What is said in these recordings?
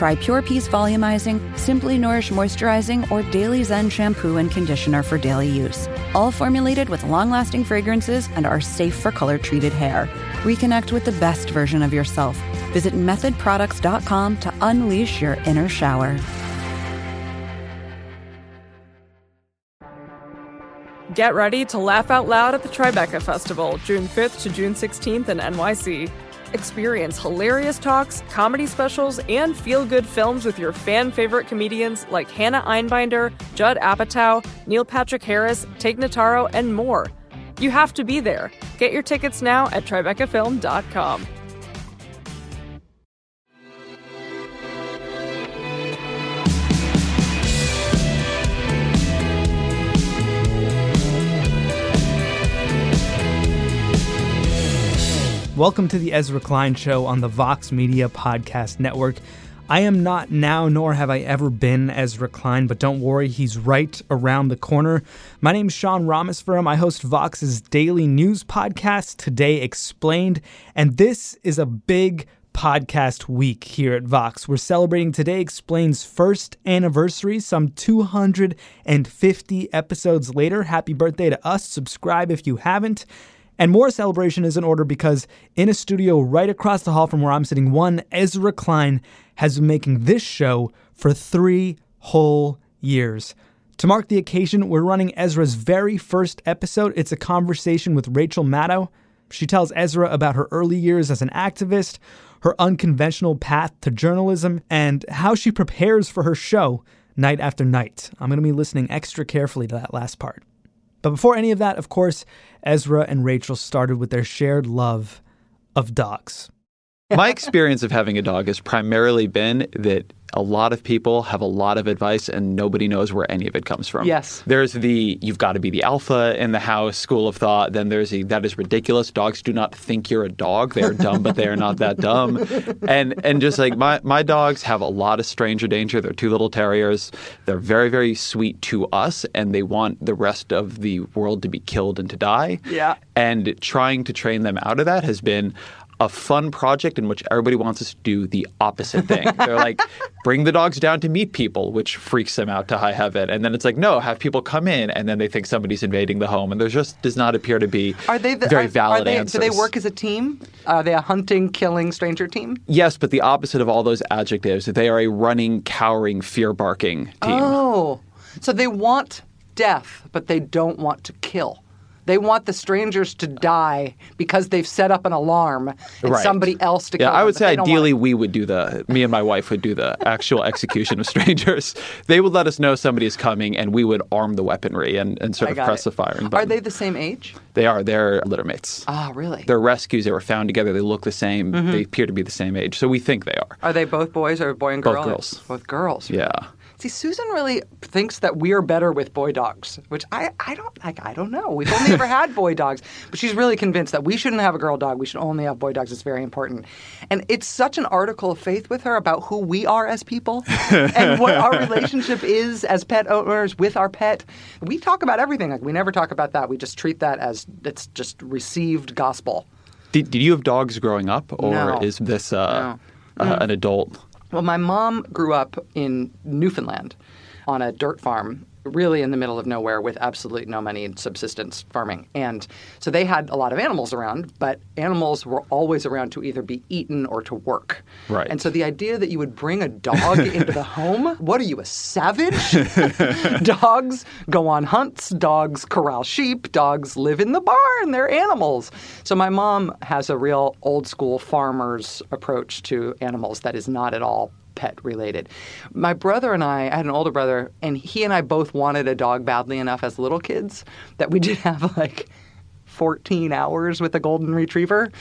Try Pure Peace Volumizing, Simply Nourish Moisturizing, or Daily Zen Shampoo and Conditioner for daily use. All formulated with long lasting fragrances and are safe for color treated hair. Reconnect with the best version of yourself. Visit methodproducts.com to unleash your inner shower. Get ready to laugh out loud at the Tribeca Festival, June 5th to June 16th in NYC. Experience hilarious talks, comedy specials, and feel good films with your fan favorite comedians like Hannah Einbinder, Judd Apatow, Neil Patrick Harris, Tig Notaro, and more. You have to be there. Get your tickets now at TribecaFilm.com. Welcome to the Ezra Klein Show on the Vox Media Podcast Network. I am not now, nor have I ever been Ezra Klein, but don't worry, he's right around the corner. My name is Sean Rameswaram. I host Vox's daily news podcast, Today Explained, and this is a big podcast week here at Vox. We're celebrating Today Explain's first anniversary, some 250 episodes later. Happy birthday to us. Subscribe if you haven't. And more celebration is in order because in a studio right across the hall from where I'm sitting, one Ezra Klein has been making this show for three whole years. To mark the occasion, we're running Ezra's very first episode. It's a conversation with Rachel Maddow. She tells Ezra about her early years as an activist, her unconventional path to journalism, and how she prepares for her show night after night. I'm going to be listening extra carefully to that last part. But before any of that, of course, Ezra and Rachel started with their shared love of dogs. My experience of having a dog has primarily been that a lot of people have a lot of advice and nobody knows where any of it comes from. Yes. There's the you've got to be the alpha in the house school of thought. Then there's the that is ridiculous. Dogs do not think you're a dog. They are dumb, but they are not that dumb. And and just like my my dogs have a lot of stranger danger. They're two little terriers. They're very very sweet to us, and they want the rest of the world to be killed and to die. Yeah. And trying to train them out of that has been a fun project in which everybody wants us to do the opposite thing. They're like, bring the dogs down to meet people, which freaks them out to high heaven. And then it's like, no, have people come in, and then they think somebody's invading the home. And there just does not appear to be Are they the, very are, valid are they, answers. Do they work as a team? Are they a hunting, killing stranger team? Yes, but the opposite of all those adjectives. They are a running, cowering, fear barking team. Oh, so they want death, but they don't want to kill. They want the strangers to die because they've set up an alarm and Right. somebody else to Yeah. I would but say ideally we would do the me and my wife would do the actual execution of strangers. They would let us know somebody is coming and we would arm the weaponry and, and sort I of press it. the firing button. Are they the same age? They are. They're litter mates. Ah, really? They're rescues. They were found together. They look the same. Mm-hmm. They appear to be the same age. So we think they are. Are they both boys or boy and girl? Both girl? girls. Both girls. Yeah. See, Susan really thinks that we are better with boy dogs, which I, I don't like. I don't know. We've only ever had boy dogs, but she's really convinced that we shouldn't have a girl dog. We should only have boy dogs. It's very important, and it's such an article of faith with her about who we are as people and what our relationship is as pet owners with our pet. We talk about everything. Like we never talk about that. We just treat that as it's just received gospel. Did, did you have dogs growing up, or No. is this uh, No. uh, an adult? Well, my mom grew up in Newfoundland on a dirt farm, really in the middle of nowhere with absolutely no money in subsistence farming. And so they had a lot of animals around, but animals were always around to either be eaten or to work. Right. And so the idea that you would bring a dog into the home, what are you, a savage? dogs go on hunts, dogs corral sheep, dogs live in the barn, they're animals. So my mom has a real old school farmer's approach to animals that is not at all pet related. My brother and I, I had an older brother, and he and I both wanted a dog badly enough as little kids that we did have like 14 hours with a golden retriever.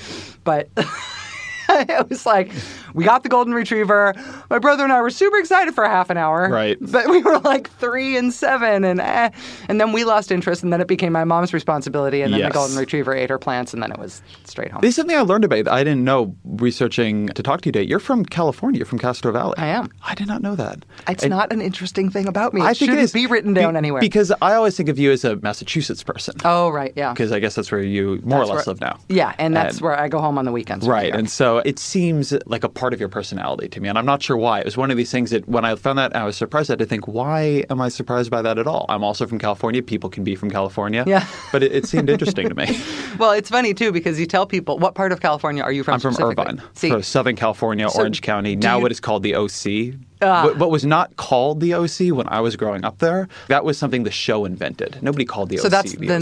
But it was like we got the golden retriever. My brother and I were super excited for half an hour. Right. But we were like three and seven, and eh. and then we lost interest, and then it became my mom's responsibility, and then Yes. the golden retriever ate her plants, and then it was straight home. This is something I learned about. I didn't know researching to talk to you today. You're from California. You're from Castro Valley. I am. I did not know that. it's And not an interesting thing about me. It I think shouldn't it is be written down Be- anywhere. Because I always think of you as a Massachusetts person. oh right, yeah. Because I guess that's where you more That's or less where- live now. Yeah, and that's And- where I go home on the weekends. Right. And so it seems like a part of your personality to me. And I'm not sure why. It was one of these things that when I found that, I was surprised. I had to think, why am I surprised by that at all? I'm also from California. People can be from California. Yeah. But it, it seemed interesting to me. Well, it's funny too because you tell people what part of California are you from? I'm from? Irvine, See, so Southern California, So Orange County. Now you- what is called the OC. Ah. What, what was not called the OC when I was growing up there, that was something the show invented. Nobody called the so OC So that's the, the OC.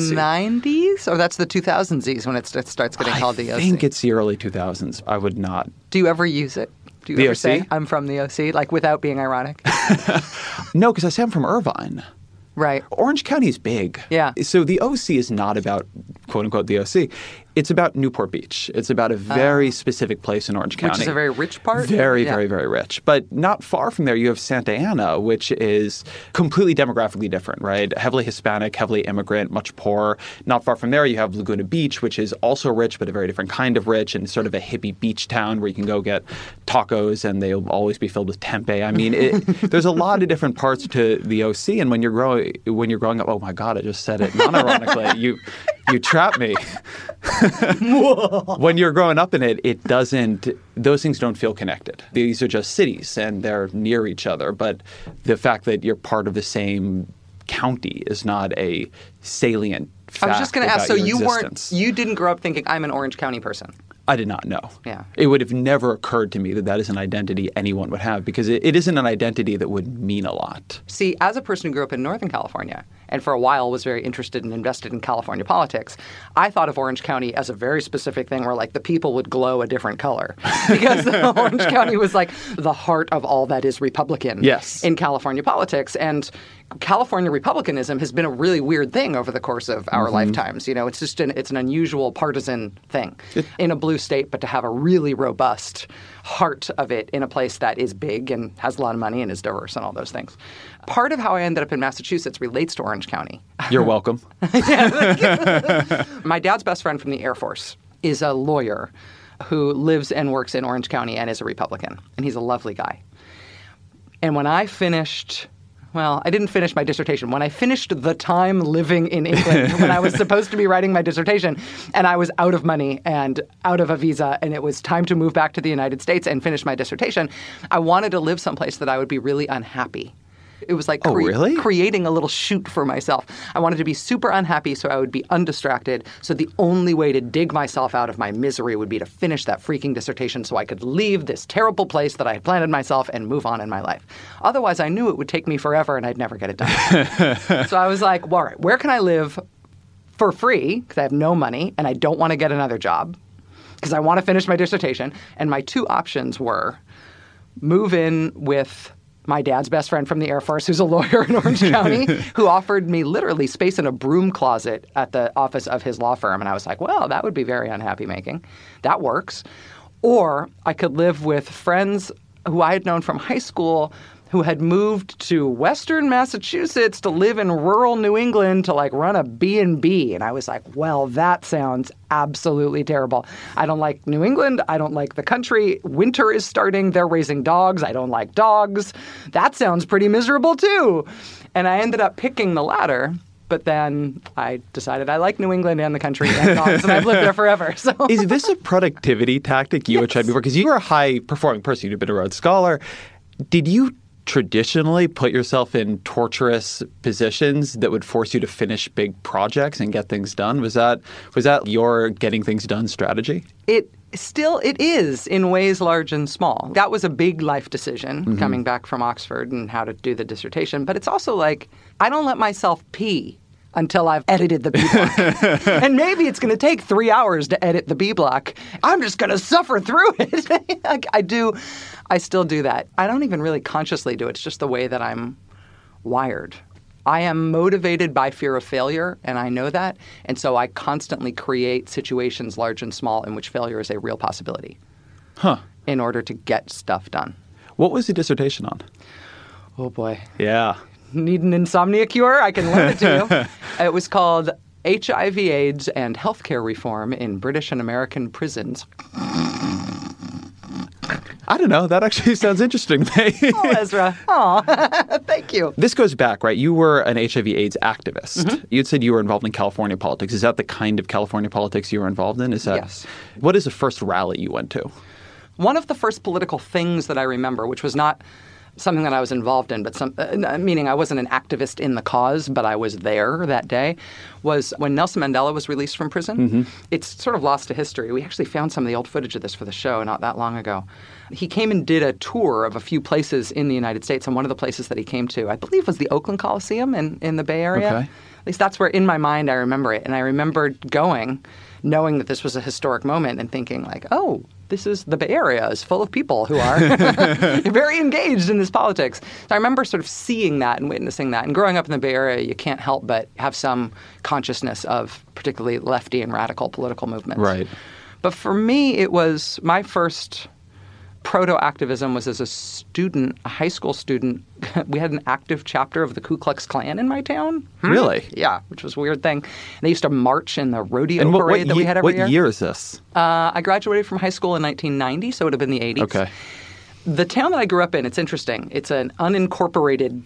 '90s, or that's the 2000s when it, starts getting called the OC? I think it's the early 2000s. I would not. Do you ever use it? Do you The ever OC? say I'm from the OC, like without being ironic? No, because I say I'm from Irvine. right. Orange County is big. Yeah. So the OC is not about quote unquote the OC. It's about Newport Beach. It's about a very ah. specific place in Orange County. Which is a very rich part? Very, Yeah. very, very rich. But not far from there, you have Santa Ana, which is completely demographically different, right? Heavily Hispanic, heavily immigrant, much poorer. Not far from there, you have Laguna Beach, which is also rich, but a very different kind of rich and sort of a hippie beach town where you can go get tacos and they'll always be filled with tempeh. I mean, it, there's a lot of different parts to the OC, and when you're growing, when you're growing up, oh my God, I just said it non-ironically. you, you trap me. when you're growing up in it, it doesn't, those things don't feel connected. These are just cities and they're near each other. But the fact that you're part of the same county is not a salient fact. I was just going to ask. So you existence. weren't, you didn't grow up thinking I'm an Orange County person. I did not know. Yeah. It would have never occurred to me that that is an identity anyone would have because it, it isn't an identity that would mean a lot. See, as a person who grew up in Northern California and for a while was very interested and invested in California politics, I thought of Orange County as a very specific thing where like the people would glow a different color because Orange County was like the heart of all that is Republican Yes. in California politics and California Republicanism has been a really weird thing over the course of our mm-hmm. lifetimes. You know, it's just an it's an unusual partisan thing in a blue state, but to have a really robust heart of it in a place that is big and has a lot of money and is diverse and all those things. Part of how I ended up in Massachusetts relates to Orange County. You're welcome. My dad's best friend from the Air Force is a lawyer who lives and works in Orange County and is a Republican, and he's a lovely guy. And when I finished, well, I didn't finish my dissertation. When I finished the time living in England, when I was supposed to be writing my dissertation, and I was out of money and out of a visa, and it was time to move back to the United States and finish my dissertation, I wanted to live someplace that I would be really unhappy. It was like Oh, really? creating a little shoot for myself. I wanted to be super unhappy so I would be undistracted. So the only way to dig myself out of my misery would be to finish that freaking dissertation so I could leave this terrible place that I had planted myself and move on in my life. Otherwise, I knew it would take me forever and I'd never get it done. so I was like, well, all right, where can I live for free because I have no money and I don't want to get another job because I want to finish my dissertation? And my two options were move in with my dad's best friend from the Air Force, who's a lawyer in Orange County, who offered me literally space in a broom closet at the office of his law firm. And I was like, well, that would be very unhappy making. That works. Or I could live with friends who I had known from high school who had moved to western massachusetts to live in rural new england to like run a b&b and i was like well that sounds absolutely terrible. I don't like new england. I don't like the country. Winter is starting. They're raising dogs. I don't like dogs. That sounds pretty miserable too. And i ended up picking the latter but then I decided I like New England and the country and dogs, and I've lived there forever. So. Is this a productivity tactic you had tried before? Because you were a high performing person. You've been a Rhodes Scholar. Did you traditionally put yourself in torturous positions that would force you to finish big projects and get things done? Was that was that your getting things done strategy? it still it is in ways large and small that was a big life decision mm-hmm. coming back from oxford and how to do the dissertation but it's also like i don't let myself pee until I've edited the B block. and maybe it's going to take three hours to edit the B block. I'm just going to suffer through it. like, I do, I still do that. I don't even really consciously do it. It's just the way that I'm wired. I am motivated by fear of failure, and I know that. And so I constantly create situations, large and small, in which failure is a real possibility. Huh. in order to get stuff done. What was the dissertation on? Oh boy. Yeah. Need an insomnia cure? I can lend it to you. it was called HIV AIDS and Healthcare Reform in British and American Prisons. I don't know. That actually sounds interesting to me. Oh, Ezra. Aw, thank you. This goes back, right? You were an HIV/AIDS activist. Mm-hmm. You'd said you were involved in California politics. Is that the kind of California politics you were involved in? Is that Yes. What is the first rally you went to? One of the first political things that I remember, which was not something that I was involved in, but some, uh, meaning I wasn't an activist in the cause, but I was there that day, was when Nelson Mandela was released from prison. It's sort of lost to history. We actually found some of the old footage of this for the show not that long ago. He came and did a tour of a few places in the United States, and one of the places that he came to, I believe, was the Oakland Coliseum in, in the Bay Area. Okay. At least that's where, in my mind, I remember it. And I remember going, knowing that this was a historic moment, and thinking, like, oh, this is the Bay Area is full of people who are very engaged in this politics. So I remember sort of seeing that and witnessing that. And growing up in the Bay Area, you can't help but have some consciousness of particularly lefty and radical political movements. Right. But for me, it was my first proto activism was as a student, a high school student. we had an active chapter of the Ku Klux Klan in my town. Really? Yeah, which was a weird thing. And they used to march in the rodeo And what, parade what, that we had every what year. year is this? Uh, I graduated from high school in 1990, so it would have been the 80s. Okay. The town that I grew up in, it's interesting. It's an unincorporated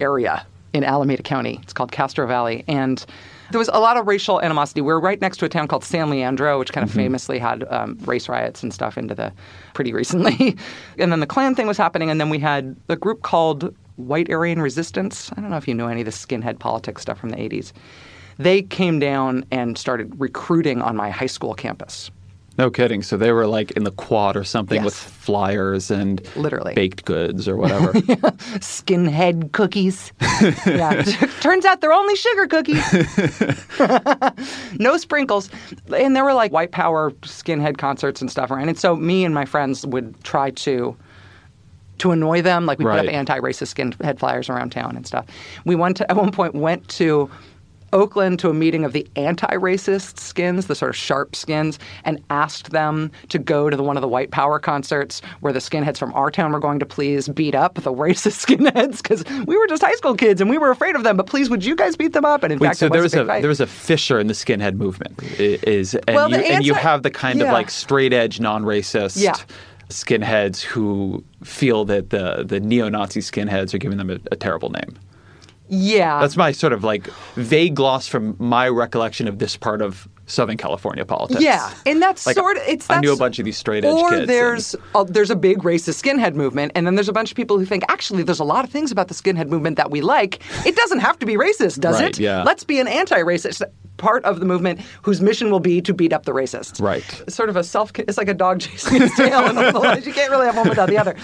area in Alameda County. It's called Castro Valley. And there was a lot of racial animosity. We were right next to a town called San Leandro, which kind of famously had um, race riots and stuff into the pretty recently. and then the Klan thing was happening. And then we had a group called White Aryan Resistance. I don't know if you know any of the skinhead politics stuff from the 80s. They came down and started recruiting on my high school campus. No kidding. So they were like in the quad or something Yes. with flyers and Literally. baked goods or whatever. skinhead cookies. yeah. Turns out they're only sugar cookies. no sprinkles. And there were like white power skinhead concerts and stuff around. And so me and my friends would try to to annoy them. Like we put up anti-racist skinhead flyers around town and stuff. We went to, at one point went to Oakland to a meeting of the anti-racist skins, the sort of sharp skins, and asked them to go to the, one of the white power concerts where the skinheads from our town were going to please beat up the racist skinheads because we were just high school kids and we were afraid of them. But please, would you guys beat them up? And in Wait, fact, so there was was a a there was a fissure in the skinhead movement. Is and Well, you the and you have the kind of like straight edge, non racist Yeah. skinheads who feel that the the neo Nazi skinheads are giving them a, a terrible name. Yeah. That's my sort of like vague gloss from my recollection of this part of Southern California politics. Yeah, and that's Like, sort of it's. I knew a bunch of these straight edge Or kids. and- there's a, there's a big racist skinhead movement, and then there's a bunch of people who think actually there's a lot of things about the skinhead movement that we like. It doesn't have to be racist, does Right, it? yeah. Let's be an anti-racist part of the movement whose mission will be to beat up the racists. Right. It's sort of a self. It's like a dog chasing its tail, and you can't really have one without the other.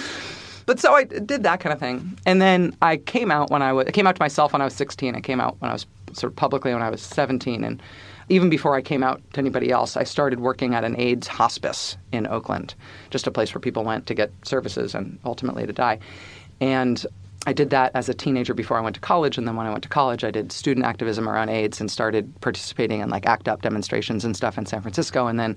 But so I did that kind of thing, and then I came out when I was I came out to myself when I was 16. I came out when I was sort of publicly when I was 17, and even before I came out to anybody else, I started working at an AIDS hospice in Oakland, just a place where people went to get services and ultimately to die. And I did that as a teenager before I went to college, and then when I went to college, I did student activism around AIDS and started participating in like ACT UP demonstrations and stuff in San Francisco. And then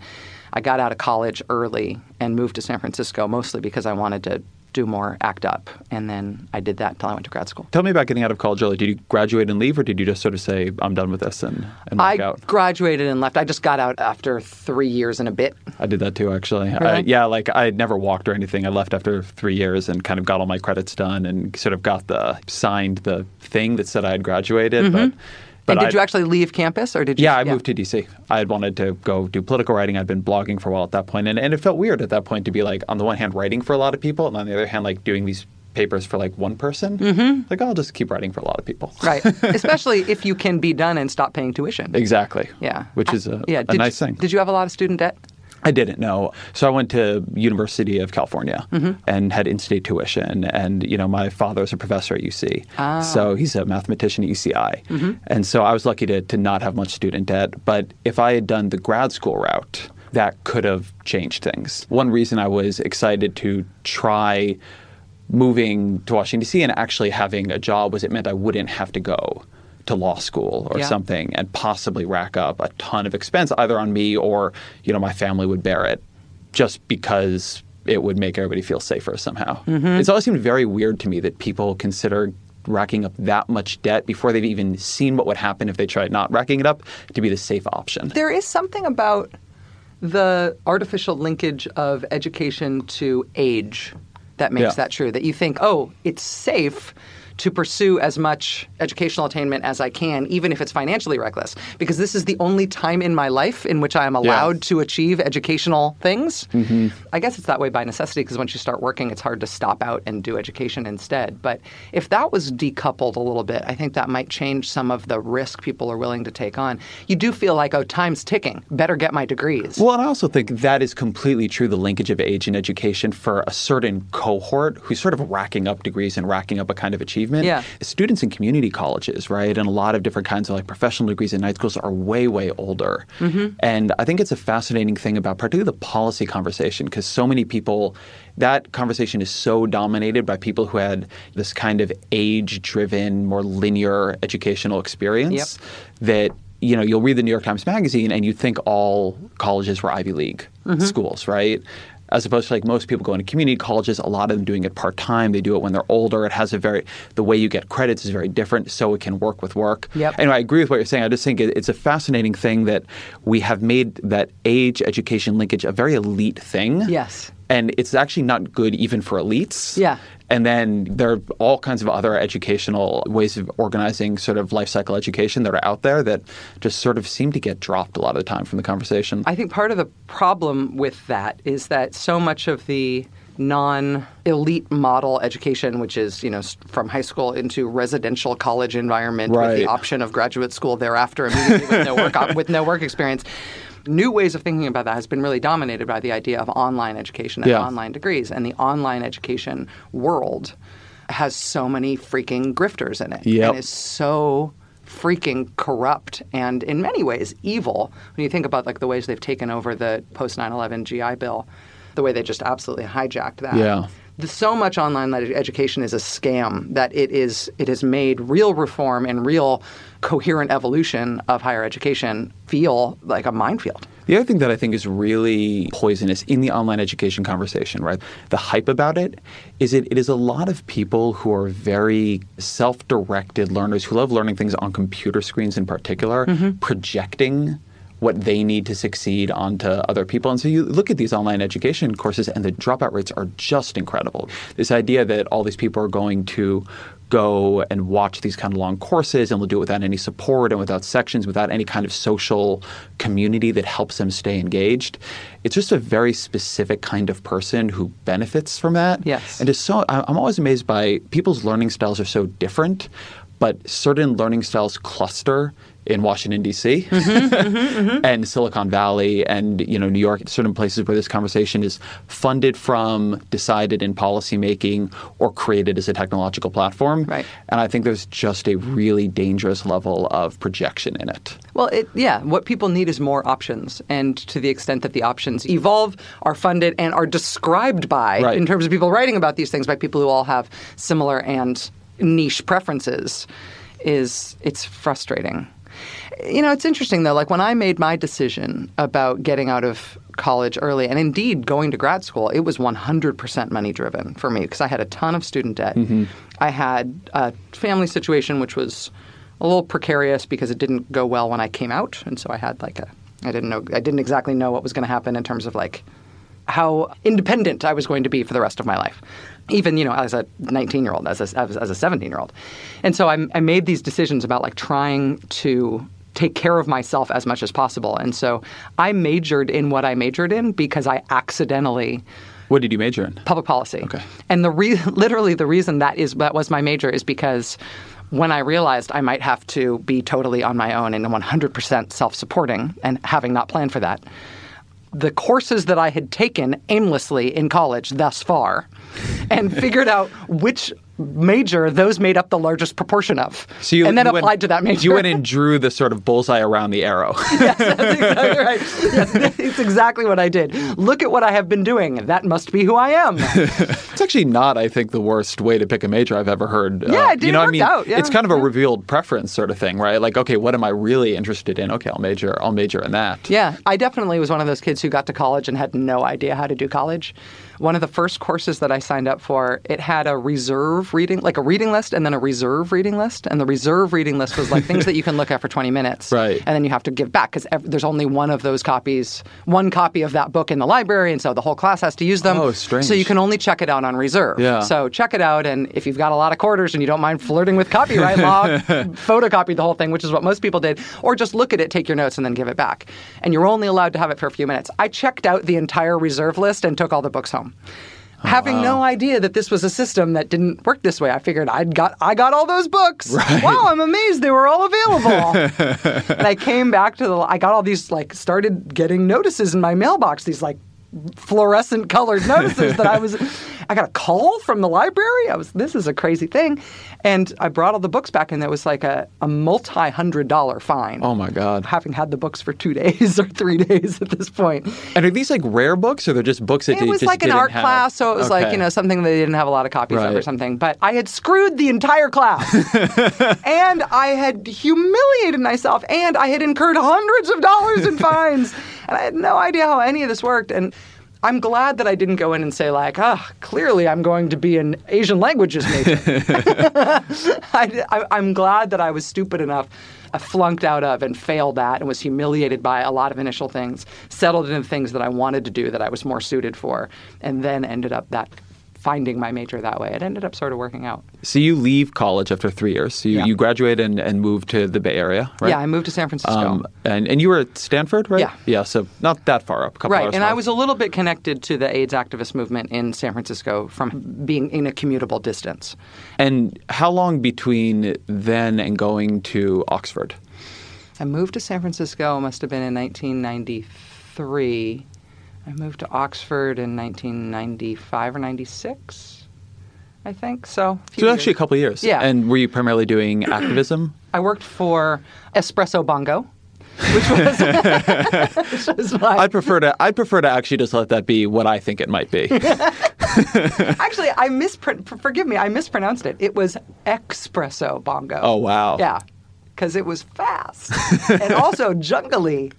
I got out of college early and moved to San Francisco, mostly because I wanted to do more ACT UP. And then I did that until I went to grad school. Tell me about getting out of college early. Did you graduate and leave, or did you just sort of say, "I'm done with this" and, and walk I out? graduated and left. I just got out after three years and a bit. I did that too, actually. I, Really? yeah, like I had never walked or anything. I left after three years and kind of got all my credits done and sort of got the signed the thing that said I had graduated. Mm-hmm. But, but and did I- you actually leave campus, or did you? Yeah, I moved to DC. I had wanted to go do political writing. I'd been blogging for a while at that point, and, and it felt weird at that point to be like, on the one hand, writing for a lot of people, and on the other hand, like doing these papers for like one person. Mm-hmm. Like, I'll just keep writing for a lot of people. Right, especially if you can be done and stop paying tuition. exactly. Yeah, Which is a, yeah. a Did nice you, thing. Did you have a lot of student debt? I didn't know. So I went to University of California Mm-hmm. and had in-state tuition. And you know, my father's a professor at UC, Ah. so he's a mathematician at UCI. Mm-hmm. And so I was lucky to to not have much student debt. But if I had done the grad school route, that could have changed things. One reason I was excited to try moving to Washington D.C. and actually having a job was it meant I wouldn't have to go to law school or Yeah. something and possibly rack up a ton of expense either on me or you know my family would bear it just because it would make everybody feel safer somehow. Mm-hmm. It's always seemed very weird to me that people consider racking up that much debt before they've even seen what would happen if they tried not racking it up to be the safe option. There is something about the artificial linkage of education to age that makes Yeah. that true. That you think, oh, it's safe to pursue as much educational attainment as I can, even if it's financially reckless, because this is the only time in my life in which I am allowed to achieve educational things. Mm-hmm. I guess it's that way by necessity, because once you start working, it's hard to stop out and do education instead. But if that was decoupled a little bit, I think that might change some of the risk people are willing to take on. You do feel like, oh, time's ticking. Better get my degrees. Well, and I also think that is completely true the linkage of age and education for a certain cohort who's sort of racking up degrees and racking up a kind of achievement. Yeah. Students in community colleges, right, and a lot of different kinds of like professional degrees in night schools are way, way older. Mm-hmm. And I think it's a fascinating thing about particularly the policy conversation because so many people, that conversation is so dominated by people who had this kind of age driven, more linear educational experience that you know, you'll read the New York Times Magazine and you think all colleges were Ivy League mm-hmm. schools, right? As opposed to like most people going to community colleges, a lot of them doing it part time. They do it when they're older. It has a very the way you get credits is very different, so it can work with work. Yep. And I agree with what you're saying. I just think it, it's a fascinating thing that we have made that age education linkage a very elite thing. Yes. And it's actually not good even for elites. Yeah. And then there are all kinds of other educational ways of organizing sort of life cycle education that are out there that just sort of seem to get dropped a lot of the time from the conversation. I think part of the problem with that is that so much of the non-elite model education, which is you know from high school into residential college environment with the option of graduate school thereafter, immediately with no work with no work experience. New ways of thinking about that has been really dominated by the idea of online education and Yeah. online degrees, and the online education world has so many freaking grifters in it, Yep. and is so freaking corrupt and in many ways evil when you think about like the ways they've taken over the post 9/11 GI bill the way they just absolutely hijacked that Yeah. The, so much online ed- education is a scam that it is it has made real reform and real coherent evolution of higher education feel like a minefield The other thing that I think is really poisonous in the online education conversation, right? The hype about it is it, it is a lot of people who are very self directed learners who love learning things on computer screens in particular, mm-hmm. projecting what they need to succeed onto other people. And so you look at these online education courses and the dropout rates are just incredible. This idea that all these people are going to go and watch these kind of long courses and they'll do it without any support and without sections, without any kind of social community that helps them stay engaged. It's just a very specific kind of person who benefits from that. Yes. And just so I'm always amazed by people's learning styles are so different, but certain learning styles cluster in Washington D.C. Mm-hmm, mm-hmm, mm-hmm. and Silicon Valley and you know New York, certain places where this conversation is funded from, decided in policymaking, or created as a technological platform. Right. And I think there's just a really dangerous level of projection in it. Well, it, yeah, what people need is more options. And to the extent that the options evolve, are funded, and are described by, Right. in terms of people writing about these things, by people who all have similar and niche preferences, is it's frustrating. You know, it's interesting though. Like when I made my decision about getting out of college early, and indeed going to grad school, it was 100% money driven for me because I had a ton of student debt. Mm-hmm. I had a family situation which was a little precarious because it didn't go well when I came out, and so I had like a I didn't know I didn't exactly know what was going to happen in terms of like how independent I was going to be for the rest of my life, even you know as a 19 year old, as a as, as a 17 year old, and so I, I made these decisions about like trying to take care of myself as much as possible, and so I majored in what I majored in because I accidentally What did you major in? public policy. Okay. And the re- literally the reason that is that was my major is because when I realized I might have to be totally on my own and 100% self-supporting and having not planned for that, the courses that I had taken aimlessly in college thus far and figured out which major, those made up the largest proportion of. So you, and then you applied went, to that major. You went and drew the sort of bullseye around the arrow. yes, that's exactly right. Yes, it's exactly what I did. Look at what I have been doing. That must be who I am. it's actually not, I think, the worst way to pick a major I've ever heard. Yeah, uh, it did you know, I mean, out, yeah, it's kind of a revealed preference sort of thing, right? Like, okay, what am I really interested in? Okay, I'll major. I'll major in that. Yeah, I definitely was one of those kids who got to college and had no idea how to do college. One of the first courses that I signed up for, it had a reserve reading, like a reading list, and then a reserve reading list. And the reserve reading list was like things that you can look at for 20 minutes, Right. And then you have to give back because there's only one of those copies, one copy of that book in the library, and so the whole class has to use them. Oh, strange. So you can only check it out on reserve. Yeah. So check it out, and if you've got a lot of quarters and you don't mind flirting with copyright law, photocopy the whole thing, which is what most people did, or just look at it, take your notes, and then give it back. And you're only allowed to have it for a few minutes. I checked out the entire reserve list and took all the books home. Oh, Having no idea that this was a system that didn't work this way, I figured I'd got I got all those books. Wow, I'm amazed they were all available. and I came back to the I got all these like started getting notices in my mailbox. These like fluorescent colored notices that I was I got a call from the library. I was this is a crazy thing. And I brought all the books back and there was like a, a multi hundred dollar fine. Oh my God. Having had the books for two days or three days at this point. And are these like rare books, or they're just books that It was like an art have? class, so it was like, you know, something they didn't have a lot of copies of or something. But I had screwed the entire class. and I had humiliated myself and I had incurred hundreds of dollars in fines. And I had no idea how any of this worked. And I'm glad that I didn't go in and say, like, ah, clearly I'm going to be an Asian languages major. I, I, I'm glad that I was stupid enough. I flunked out of and failed at and was humiliated by a lot of initial things, settled into things that I wanted to do that I was more suited for, and then ended up that finding my major that way. It ended up sort of working out. So you leave college after three years. So you, Yeah. you graduate and, and move to the Bay Area, right? Yeah, I moved to San Francisco. Um, and and you were at Stanford, right? Yeah. Yeah. So not that far up. A couple Right, hours and I was a little bit connected to the AIDS activist movement in San Francisco from being in a commutable distance. And how long between then and going to Oxford? I moved to San Francisco, must have been in 1993. I moved to Oxford in 1995 or 96, I think. So, So actually a couple of years. Yeah. And were you primarily doing activism? I worked for Espresso Bongo, which was, which was my, I'd prefer to I'd prefer to actually just let that be what I think it might be. actually, I mispron- forgive me, I mispronounced it. It was Espresso Bongo. oh wow. Yeah, because it was fast and also jungly.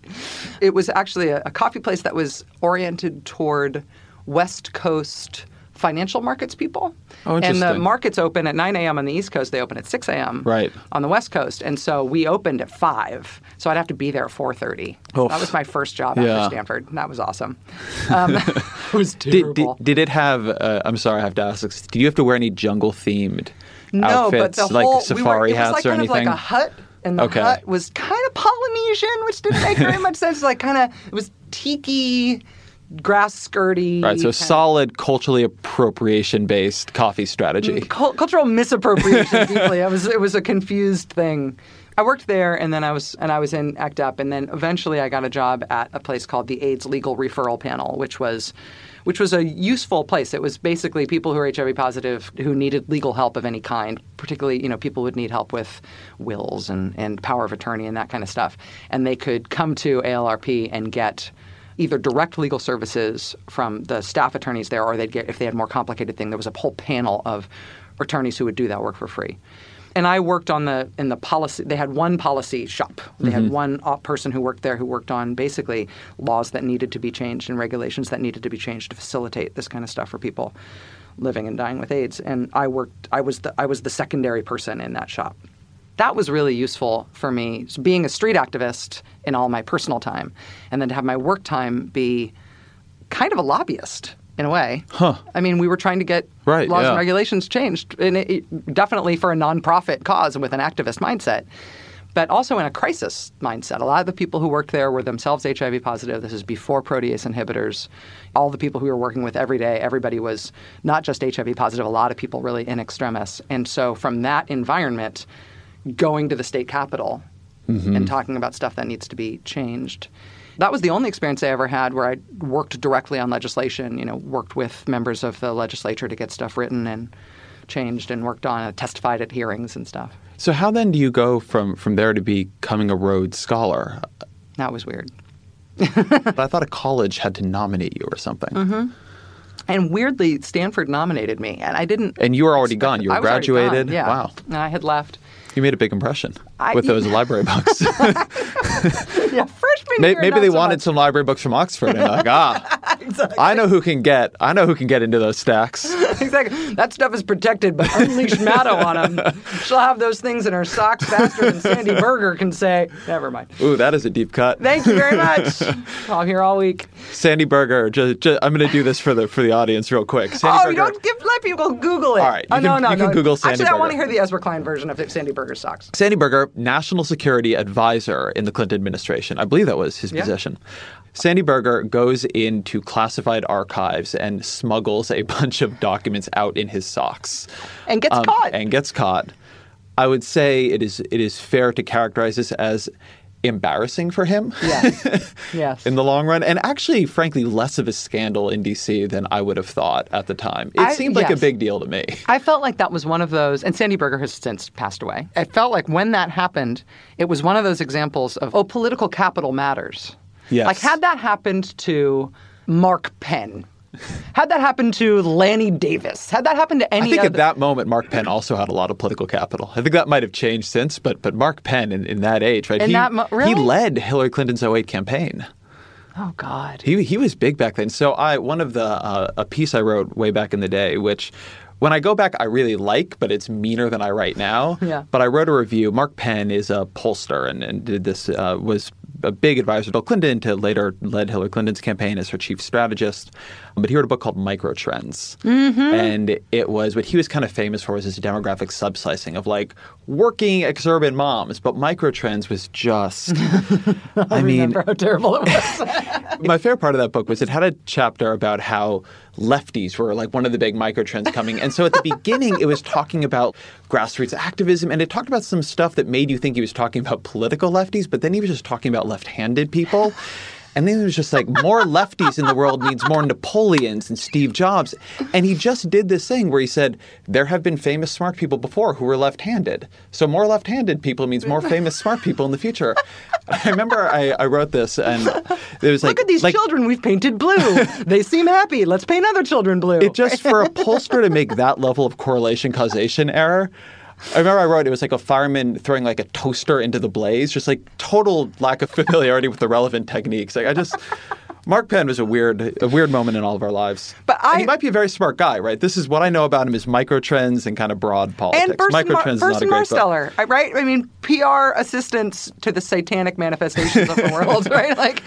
It was actually a, a coffee place that was oriented toward West Coast financial markets people. Oh, and the markets open at 9 a.m. on the East Coast. They open at 6 a.m. Right. on the West Coast. And so we opened at 5. So I'd have to be there at 4.30. Oof. That was my first job Yeah. after Stanford. and That was awesome. Um, it was Did, did, did it have? Uh, I'm sorry, I have to ask. this. Did you have to wear any jungle themed No, outfits, but the like whole we safari were, hats like or kind anything? of like a hut, and the Okay. hut was kind of Polynesian, which didn't make very much sense. Like kind of it was tiki, grass skirty. right. So solid culturally appropriation based coffee strategy. Mm, cul- cultural misappropriation deeply. It was it was a confused thing. I worked there, and then I was and I was in ACT UP, and then eventually I got a job at a place called the AIDS Legal Referral Panel, which was which was a useful place. It was basically people who are HIV positive who needed legal help of any kind. Particularly, you know, people would need help with wills and and power of attorney and that kind of stuff, and they could come to ALRP and get either direct legal services from the staff attorneys there, or they'd get if they had more complicated thing. There was a whole panel of attorneys who would do that work for free. And I worked on the in the policy. They had one policy shop. They had one uh, person who worked there who worked on basically laws that needed to be changed and regulations that needed to be changed to facilitate this kind of stuff for people living and dying with AIDS. And I worked. I was the I was the secondary person in that shop that was really useful for me being a street activist in all my personal time and then to have my work time be kind of a lobbyist in a way Huh. i mean we were trying to get Right, laws and regulations changed and it, it- definitely for a nonprofit cause and with an activist mindset but also in a crisis mindset. A lot of the people who worked there were themselves HIV positive. This is before protease inhibitors. All the people who we were working with every day, everybody was not just HIV positive, a lot of people really in extremis. And so from that environment, going to the state capitol mm-hmm. and talking about stuff that needs to be changed. That was the only experience I ever had where I worked directly on legislation, you know, worked with members of the legislature to get stuff written and changed and worked on, uh, testified at hearings and stuff. So how then do you go from from there to becoming a Rhodes Scholar? That was weird. but I thought a college had to nominate you or something. Mm-hmm. And weirdly, Stanford nominated me, and I didn't. And you were already gone. You were already gone, graduated. yeah. Wow. And I had left. You made a big impression I- with those library books. Yeah, freshman May- year. Maybe they so wanted much. some library books from Oxford, and like, ah, I know who can get. I know who can get into those stacks. exactly. That stuff is protected, but unleash Maddow on them. She'll have those things in her socks faster than Sandy Berger can say. Never mind. Ooh, that is a deep cut. Thank you very much. I'm here all week. Sandy Berger. Just, I'm going to do this for the for the audience real quick. Sandy oh, Berger. you don't give let people Google it. All right, you oh, no, can- no, you can no. Google Sandy Actually, I want to hear the Ezra Klein version of Sandy Berger socks. Sandy Berger, National Security Advisor in the Clinton administration. I believe that was his Yeah. position. Sandy Berger goes into classified archives and smuggles a bunch of documents out in his socks. And gets Um, caught. And gets caught. I would say it is it is fair to characterize this as embarrassing for him. Yes. Yes. in the long run, and actually, frankly, less of a scandal in DC than I would have thought at the time. It I- seemed like a big deal to me. I felt like that was one of those, and Sandy Berger has since passed away. I felt like when that happened, it was one of those examples of, oh, political capital matters. Yes. Like, had that happened to Mark Penn, had that happened to Lanny Davis, had that happened to any I think other. at that moment, Mark Penn also had a lot of political capital. I think that might have changed since, but but Mark Penn in, in that age, right? In he, that mo- he led Hillary Clinton's 08 campaign. oh, God. He he was big back then. So I one of the uh, a piece I wrote way back in the day, which when I go back I really like, but it's meaner than I write now. Yeah. But I wrote a review. Mark Penn is a pollster and, and did this uh, was a big advisor to Bill Clinton to later led Hillary Clinton's campaign as her chief strategist. But he wrote a book called Microtrends, Mm-hmm. and it was what he was kind of famous for was this demographic subslicing of like working exurban moms. But Microtrends was just, I mean, how terrible it was. my favorite part of that book was it had a chapter about how lefties were like one of the big microtrends coming. And so at the beginning, it was talking about grassroots activism and it talked about some stuff that made you think he was talking about political lefties, but then he was just talking about left handed people. And then it was just like more lefties in the world means more Napoleons and Steve Jobs. And he just did this thing where he said, there have been famous smart people before who were left handed. So more left handed people means more famous smart people in the future. I remember I, I wrote this and it was like, Look at these like, children we've painted blue. they seem happy. Let's paint other children blue. It just for a pollster to make that level of correlation causation error. I remember I wrote it was like a fireman throwing like a toaster into the blaze, just like total lack of familiarity with the relevant techniques. Like I just Mark Penn was a weird a weird moment in all of our lives. But And I- he might be a very smart guy, right? This is what I know about him is microtrends and kind of broad politics. and Burson, Mar- microtrends is not a great. Marsteller, I- right? I mean, PR assistants to the satanic manifestations of the world, right? Like,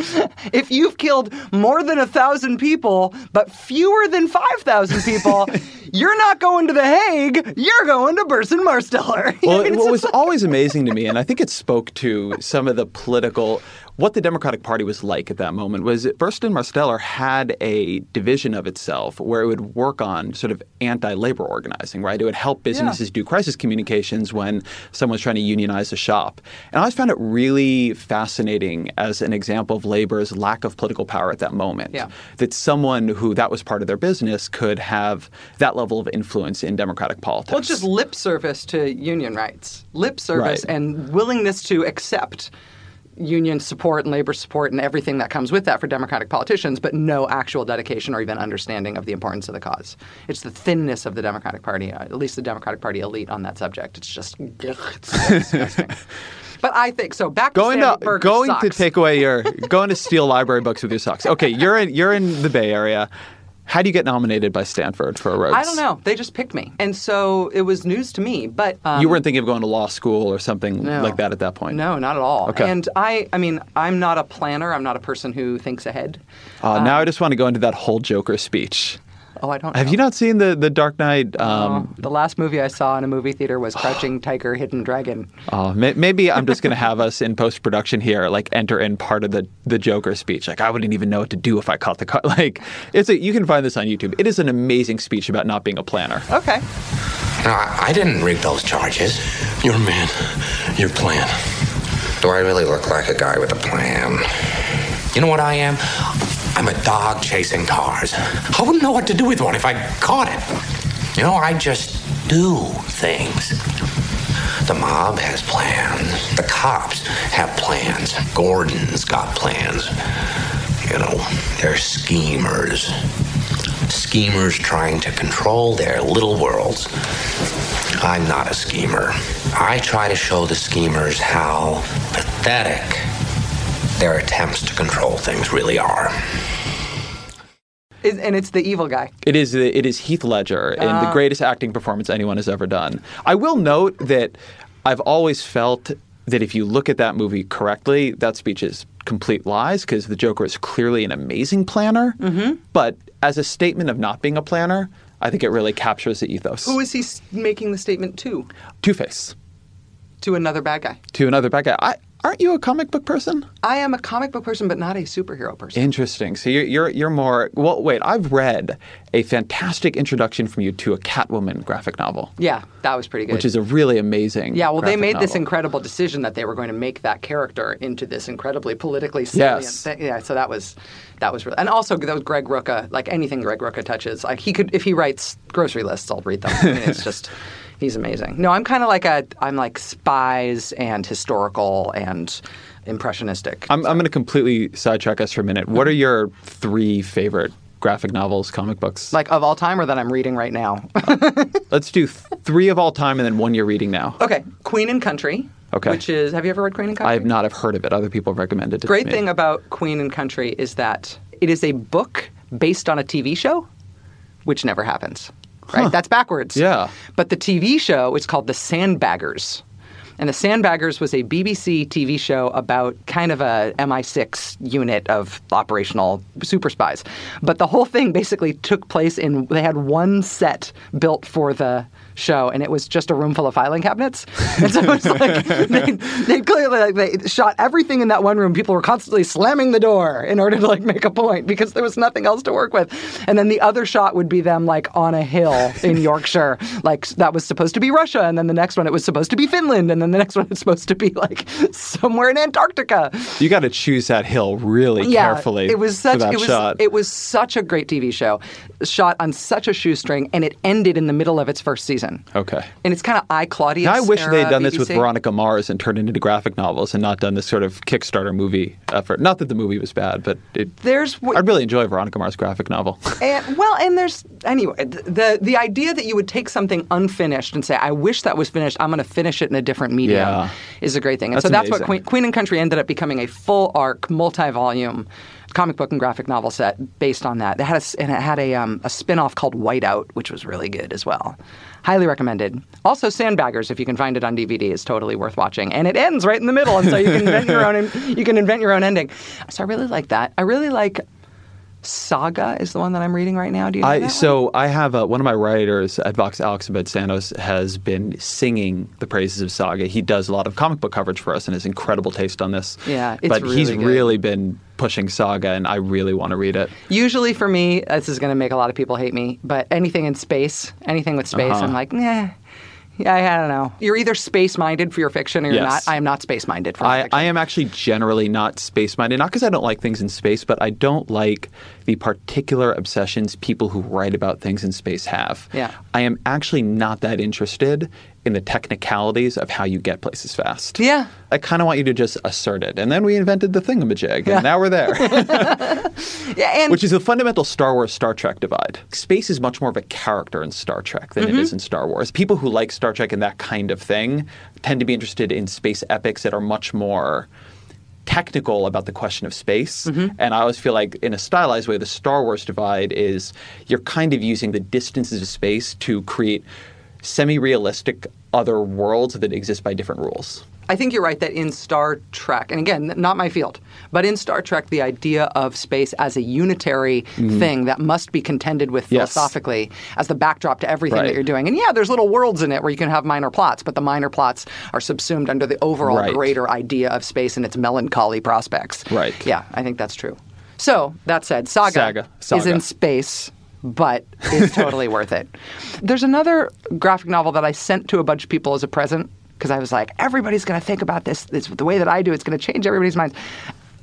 if you've killed more than a thousand people, but fewer than five thousand people, you're not going to the Hague. You're going to Burson Marsteller. Well, what was always amazing to me, and I think it spoke to some of the political, what the Democratic Party was like at that moment, was that Burson Marsteller had a division of itself where it would work on sort of anti-labor organizing, right? It would help businesses do crisis communications when someone's trying to unionize a shop. And I always found it really fascinating as an example of labor's lack of political power at that moment. Yeah. That someone who that was part of their business could have that level of influence in Democratic politics. Well, it's just lip service to union rights, lip service, Right. and willingness to accept union support and labor support and everything that comes with that for Democratic politicians, but no actual dedication or even understanding of the importance of the cause. It's the thinness of the Democratic Party, uh, at least the Democratic Party elite on that subject. It's just ugh, it's so disgusting. But I think so. Back going to to Sandy Berger's going to take away your going to steal library books with your socks. Okay, you're in you're in the Bay Area. How do you get nominated by Stanford for a Rhodes? I don't know. They just picked me, and so it was news to me. But um, you weren't thinking of going to law school or something No. like that at that point. No, not at all. Okay. And I, I mean, I'm not a planner. I'm not a person who thinks ahead. Uh, now I just want to go into that whole Joker speech. Oh, I don't. Have know. you not seen the the Dark Knight? Oh, Um, the last movie I saw in a movie theater was Crouching Tiger, Hidden Dragon. oh, may, maybe I'm just going to have us in post production here, like enter in part of the the Joker speech. Like I wouldn't even know what to do if I caught the car. Like it's a, you can find this on YouTube. It is an amazing speech about not being a planner. Okay. No, I, I didn't rig those charges. Your man, your plan. Do I really look like a guy with a plan? You know what I am? I'm a dog chasing cars. I wouldn't know what to do with one if I caught it. You know, I just do things. The mob has plans. The cops have plans. Gordon's got plans. You know, they're schemers. Schemers trying to control their little worlds. I'm not a schemer. I try to show the schemers how pathetic their attempts to control things really are. And it's the evil guy. It is it is Heath Ledger in the greatest acting performance anyone has ever done. I will note that I've always felt that if you look at that movie correctly, that speech is complete lies because the Joker is clearly an amazing planner. Mm-hmm. But as a statement of not being a planner, I think it really captures the ethos. Who is he making the statement to? Two Face To another bad guy. to another bad guy. I, aren't you a comic book person? I am a comic book person, but not a superhero person. Interesting. So you're, you're you're more well. Wait, I've read a fantastic introduction from you to a Catwoman graphic novel, yeah, that was pretty good. which is a really amazing. yeah, well, they made this incredible decision that they were going to make that character into this incredibly politically salient Yes. thing. Yeah, so that was that was really, and also that was Greg Rucka. Like anything Greg Rucka touches, like he could if he writes grocery lists, I'll read them. I mean, it's just he's amazing. No, I'm kind of like a I'm like spies and historical and impressionistic. I'm, I'm going to completely sidetrack us for a minute. What are mm-hmm. your three favorite graphic novels, comic books? like of all time, or that I'm reading right now. Let's do three of all time and then one you're reading now. okay, Queen and Country. Okay. Which is have you ever read Queen and Country? I have not I've heard of it. Other people have recommended it. to great thing about Queen and Country is that it is a book based on a TV show, which never happens. Right? That's backwards. Yeah. But the TV show is called The Sandbaggers. And The Sandbaggers was a BBC TV show about kind of a MI6 unit of operational super spies. But the whole thing basically took place in, they had one set built for the show, and it was just a room full of filing cabinets. And so it's like, they, they clearly, like, they shot everything in that one room. People were constantly slamming the door in order to, like, make a point because there was nothing else to work with. And then the other shot would be them, like, on a hill in Yorkshire. Like, that was supposed to be Russia. And then the next one, it was supposed to be Finland. And then the next one, it's supposed to be, like, somewhere in Antarctica. You got to choose that hill really Yeah, carefully. it was such it was shot. it was such a great TV show, shot on such a shoestring, and it ended in the middle of its first season. Okay. And it's kind of I Claudius. Now, I wish they had done this with Veronica Mars and turned it into graphic novels and not done this sort of Kickstarter movie effort. Not that the movie was bad, but it, There's w- I'd really enjoy Veronica Mars graphic novel. And, well, and there's anyway the the idea that you would take something unfinished and say, "I wish that was finished. I'm going to finish it in a different medium," Yeah. is a great thing. And That's so that's what. Queen, Queen and Country ended up becoming a full arc, multi-volume comic book and graphic novel set based on that. It had a, and it had a um, a spin-off called Whiteout, which was really good as well. Highly recommended. Also, Sandbaggers, if you can find it on DVD, is totally worth watching, and it ends right in the middle, and so you can invent your own you can invent your own ending. So I really like that. I really like. Saga is the one that I'm reading right now. Do you know I so I have uh one of my writers at Vox, Alex Abad-Santos, has been singing the praises of Saga. He does a lot of comic book coverage for us and has incredible taste on this. Yeah, it's but he's good. really been pushing Saga, and I really want to read it. Usually for me, this is going to make a lot of people hate me, but anything in space, anything with space, Uh-huh. I'm like, nah. Yeah, I don't know. You're either space minded for your fiction or you're Yes. not. I am not space minded for my I, fiction. I am actually generally not space minded, not because I don't like things in space, but I don't like the particular obsessions people who write about things in space have. Yeah. I am actually not that interested in the technicalities of how you get places fast. Yeah. I kind of want you to just assert it. And then we invented the thingamajig, and now we're there. Yeah, and Which is the fundamental Star Wars Star Trek divide. Space is much more of a character in Star Trek than it Mm-hmm. is in Star Wars. People who like Star Trek and that kind of thing tend to be interested in space epics that are much more technical about the question of space. Mm-hmm. And I always feel like, in a stylized way, the Star Wars divide is you're kind of using the distances of space to create semi realistic other worlds that exist by different rules. I think you're right that in Star Trek, and again, not my field, but in Star Trek, the idea of space as a unitary mm-hmm. thing that must be contended with. Yes. philosophically as the backdrop to everything that you're doing. And yeah, there's little worlds in it where you can have minor plots, but the minor plots are subsumed under the overall Right. greater idea of space and its melancholy prospects. Right. Yeah, I think that's true. So, that said, Saga, Saga. is in space. But it's totally worth it. There's another graphic novel that I sent to a bunch of people as a present because I was like, everybody's going to think about this, this the way that I do. It's going to change everybody's minds.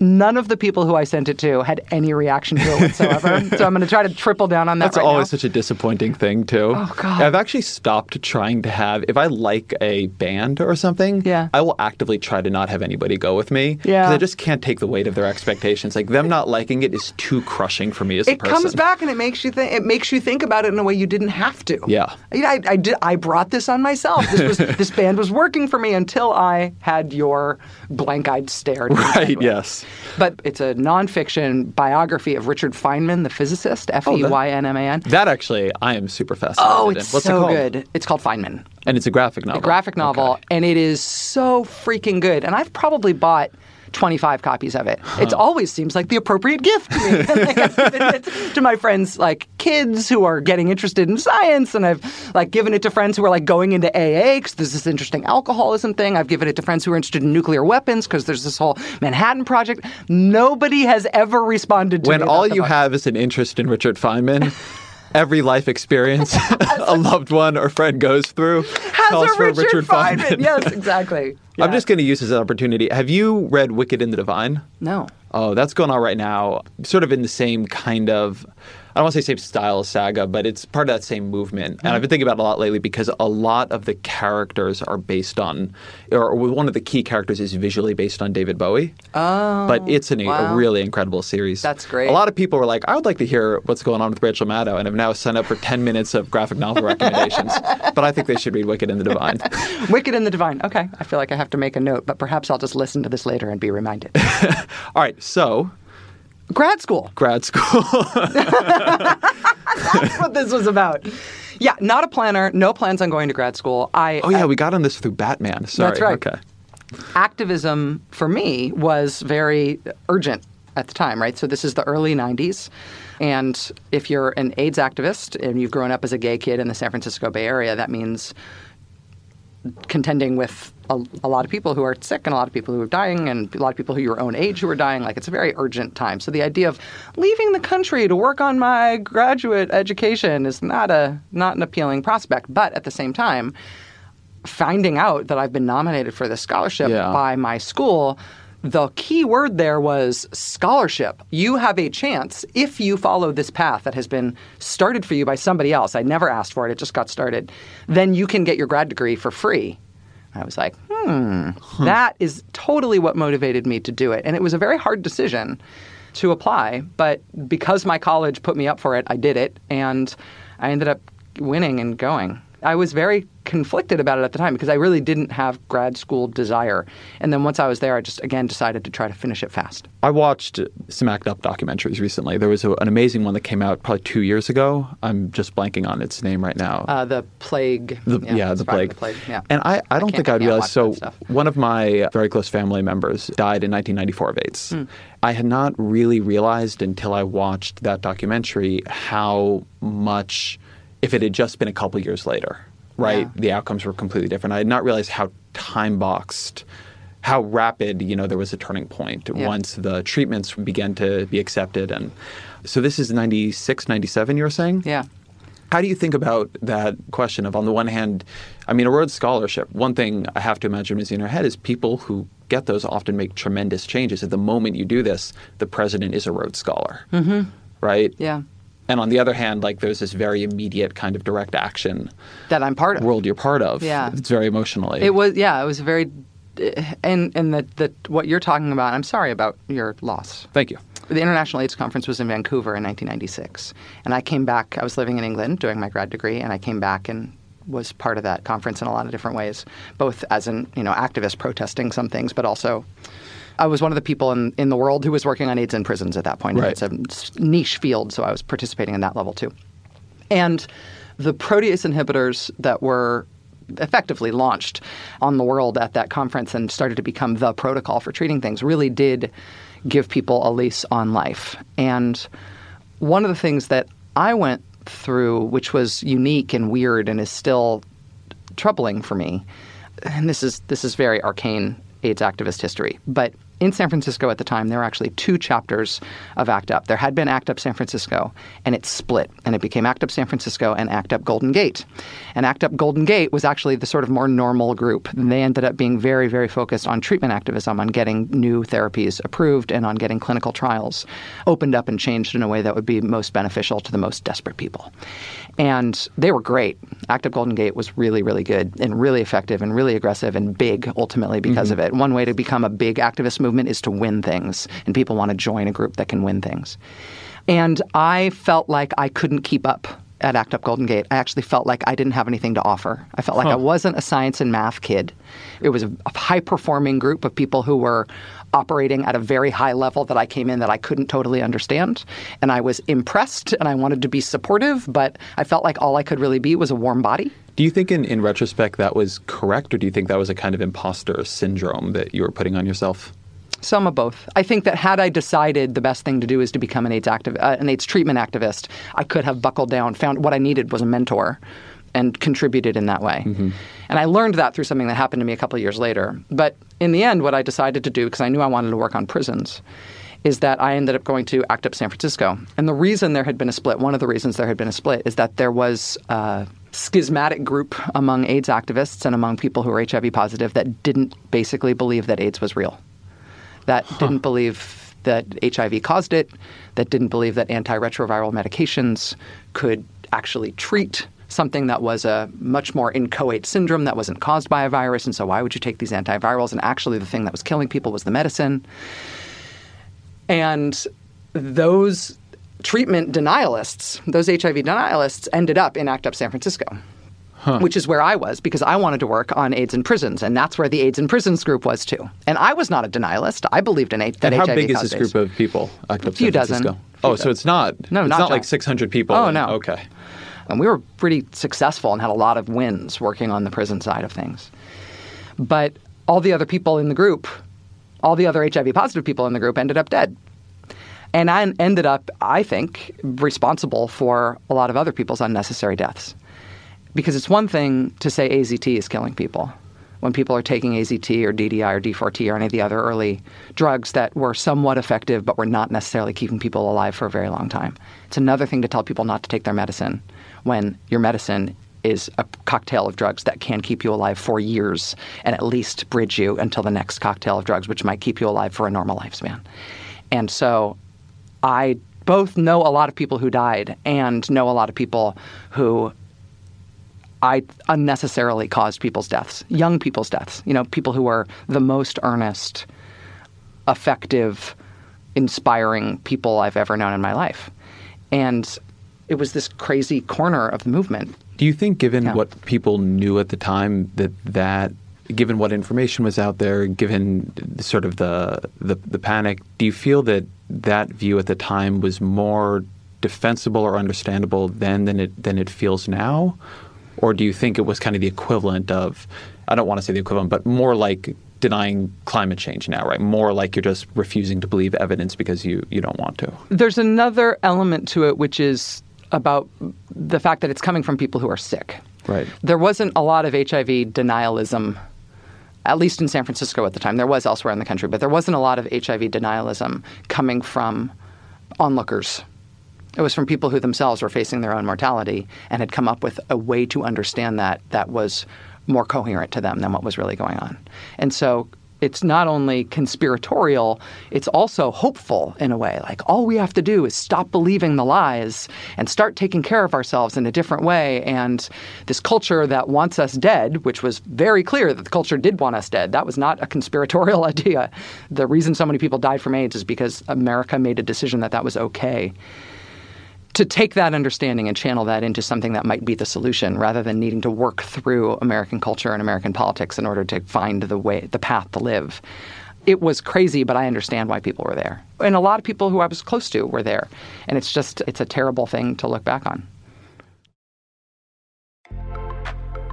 None of the people who I sent it to had any reaction to it whatsoever. so I'm going to try to triple down on that. That's right always now. such a disappointing thing, too. Oh, God. I've actually stopped trying to have, if I like a band or something, Yeah. I will actively try to not have anybody go with me. Yeah. Because I just can't take the weight of their expectations. Like, them not liking it is too crushing for me as a person. it comes back and it makes you think. It makes you think about it in a way you didn't have to. Yeah. You know, I, I did. I brought this on myself. This was this band was working for me until I had your blank-eyed stare. Right, yes. But it's a nonfiction biography of Richard Feynman, the physicist. Oh, F e y n m a n. That actually, I am super fascinated Oh, in. it's What's so it good. It's called Feynman. And it's a graphic novel. a graphic novel, Okay. and it is so freaking good. And I've probably bought 25 copies of it. It always seems like the appropriate gift to me. Like, I've given it to my friends, like kids who are getting interested in science, and I've like given it to friends who are like going into AA because there's this interesting alcoholism thing. I've given it to friends who are interested in nuclear weapons because there's this whole Manhattan Project. Nobody has ever responded to it. When all you book. have is an interest in Richard Feynman, every life experience a loved one or friend goes through has calls a for Richard, Feynman. Yes, exactly. I'm just going to use this opportunity. Have you read Wicked in the Divine? no. Oh, that's going on right now. Sort of in the same kind of, I don't want to say same style as Saga, but it's part of that same movement. And I've been thinking about it a lot lately because a lot of the characters are based on, or one of the key characters is visually based on David Bowie. Oh, but it's an, wow. a really incredible series. That's great. A lot of people were like, I would like to hear what's going on with Rachel Maddow, and have now signed up for 10 minutes of graphic novel recommendations. but I think they should read Wicked in the Divine. Wicked and the Divine. Okay, I feel like I have to make a note, but perhaps I'll just listen to this later and be reminded. All right, so Grad school. grad school. That's what this was about. Yeah, not a planner, no plans on going to grad school. I oh, yeah, we got on this through Batman. Sorry. That's right. Okay. activism for me was very urgent at the time, right? So this is the early 90s. And if you're an AIDS activist and you've grown up as a gay kid in the San Francisco Bay Area, that means contending with a, a lot of people who are sick and a lot of people who are dying and a lot of people who are your own age who are dying. Like it's a very urgent time. So the idea of leaving the country to work on my graduate education is not a not an appealing prospect. But at the same time, finding out that I've been nominated for this scholarship Yeah. by my school, the key word there was scholarship. You have a chance if you follow this path that has been started for you by somebody else. I never asked for it, it just got started. Then you can get your grad degree for free. I was like, hmm, that is totally what motivated me to do it. And it was a very hard decision to apply, but because my college put me up for it, I did it, and I ended up winning and going. I was very conflicted about it at the time because I really didn't have grad school desire. And then once I was there, I just again decided to try to finish it fast. I watched some ACT UP documentaries recently. There was a, an amazing one that came out probably two years ago. I'm just blanking on its name right now. Uh, the plague. The, yeah, the plague. The plague. Yeah. And I, I don't can't- think I can't realized. So, one of my very close family members died in 1994 of AIDS. Hmm. I had not really realized until I watched that documentary how much, if it had just been a couple years later, right, Yeah. the outcomes were completely different. I had not realized how time boxed. How rapid, you know, there was a turning point Yeah. once the treatments began to be accepted. And so this is 96, 97, you were saying? yeah. How do you think about that question of, on the one hand, I mean, a Rhodes Scholarship, one thing I have to imagine is in your head is people who get those often make tremendous changes. At the moment you do this, the president is a Rhodes Scholar, mm-hmm. right? Yeah. And on the other hand, like there's this very immediate kind of direct action That I'm part of. world you're part of. Yeah. It's very emotionally. It was yeah, it was very and and that that what you're talking about, I'm sorry about your loss. Thank you. The International AIDS Conference was in Vancouver in 1996, and I came back. I was living in England doing my grad degree, and I came back and was part of that conference in a lot of different ways, both as an you know activist protesting some things, but also I was one of the people in, in the world who was working on AIDS in prisons at that point. And Right. It's a niche field, so I was participating in that level too. And the protease inhibitors that were effectively launched on the world at that conference and started to become the protocol for treating things really did give people a lease on life. And one of the things that I went through, which was unique and weird and is still troubling for me, and this is this is very arcane AIDS activist history, but in San Francisco at the time, there were actually two chapters of ACT UP. There had been ACT UP San Francisco, and it split, and it became ACT UP San Francisco and ACT UP Golden Gate. And ACT UP Golden Gate was actually the sort of more normal group. They ended up being very, very focused on treatment activism, on getting new therapies approved, and on getting clinical trials opened up and changed in a way that would be most beneficial to the most desperate people. And they were great. ACT UP Golden Gate was really, really good and really effective and really aggressive and big ultimately because mm-hmm. of it. One way to become a big activist movement is to win things, and people want to join a group that can win things. And I felt like I couldn't keep up at ACT UP Golden Gate. I actually felt like I didn't have anything to offer. I felt like huh. I wasn't a science and math kid. It was a high performing group of people who were operating at a very high level that I came in that I couldn't totally understand. And I was impressed and I wanted to be supportive, but I felt like all I could really be was a warm body. Do you think in, in retrospect that was correct, or do you think that was a kind of imposter syndrome that you were putting on yourself? Some of both. I think that had I decided the best thing to do is to become an AIDS activ- uh, an AIDS treatment activist, I could have buckled down. Found what I needed was a mentor, and contributed in that way. Mm-hmm. And I learned that through something that happened to me a couple of years later. But in the end, what I decided to do, because I knew I wanted to work on prisons, is that I ended up going to ACT UP San Francisco. And the reason there had been a split, one of the reasons there had been a split, is that there was a schismatic group among AIDS activists and among people who were HIV positive that didn't basically believe that AIDS was real, that huh. didn't believe that HIV caused it, that didn't believe that antiretroviral medications could actually treat something that was a much more inchoate syndrome that wasn't caused by a virus. And so, why would you take these antivirals? And actually, the thing that was killing people was the medicine. And those treatment denialists, those HIV denialists, ended up in ACT UP San Francisco. Huh. Which is where I was because I wanted to work on AIDS in prisons, and that's where the AIDS in prisons group was too. And I was not a denialist; I believed in AIDS. And how HIV big is this group of people? Uh, ACT a few dozen. Oh, so it's not. No, it's not, not like 600 people. Oh no. Okay. And we were pretty successful and had a lot of wins working on the prison side of things. But all the other people in the group, all the other HIV positive people in the group ended up dead. And I ended up, I think, responsible for a lot of other people's unnecessary deaths. Because it's one thing to say AZT is killing people when people are taking AZT or DDI or D4T or any of the other early drugs that were somewhat effective but were not necessarily keeping people alive for a very long time. It's another thing to tell people not to take their medicine when your medicine is a cocktail of drugs that can keep you alive for years and at least bridge you until the next cocktail of drugs, which might keep you alive for a normal lifespan. And so I both know a lot of people who died and know a lot of people who I unnecessarily caused people's deaths, young people's deaths, you know, people who were the most earnest, effective, inspiring people I've ever known in my life. And it was this crazy corner of the movement. Do you think, given yeah. what people knew at the time, that that given what information was out there, given sort of the, the the panic, do you feel that that view at the time was more defensible or understandable then than it than it feels now, or do you think it was kind of the equivalent of I don't want to say the equivalent, but more like denying climate change now, right? More like you're just refusing to believe evidence because you, you don't want to. There's another element to it, which is about the fact that it's coming from people who are sick. Right. There wasn't a lot of HIV denialism, at least in San Francisco at the time. There was elsewhere in the country, but there wasn't a lot of HIV denialism coming from onlookers. It was from people who themselves were facing their own mortality and had come up with a way to understand that that was more coherent to them than what was really going on. And so it's not only conspiratorial, it's also hopeful in a way. Like all we have to do is stop believing the lies and start taking care of ourselves in a different way. And this culture that wants us dead, which was very clear that the culture did want us dead, that was not a conspiratorial idea. The reason so many people died from AIDS is because America made a decision that that was okay to take that understanding and channel that into something that might be the solution rather than needing to work through American culture and American politics in order to find the way the path to live. It was crazy, but I understand why people were there. And a lot of people who I was close to were there. And it's just it's a terrible thing to look back on.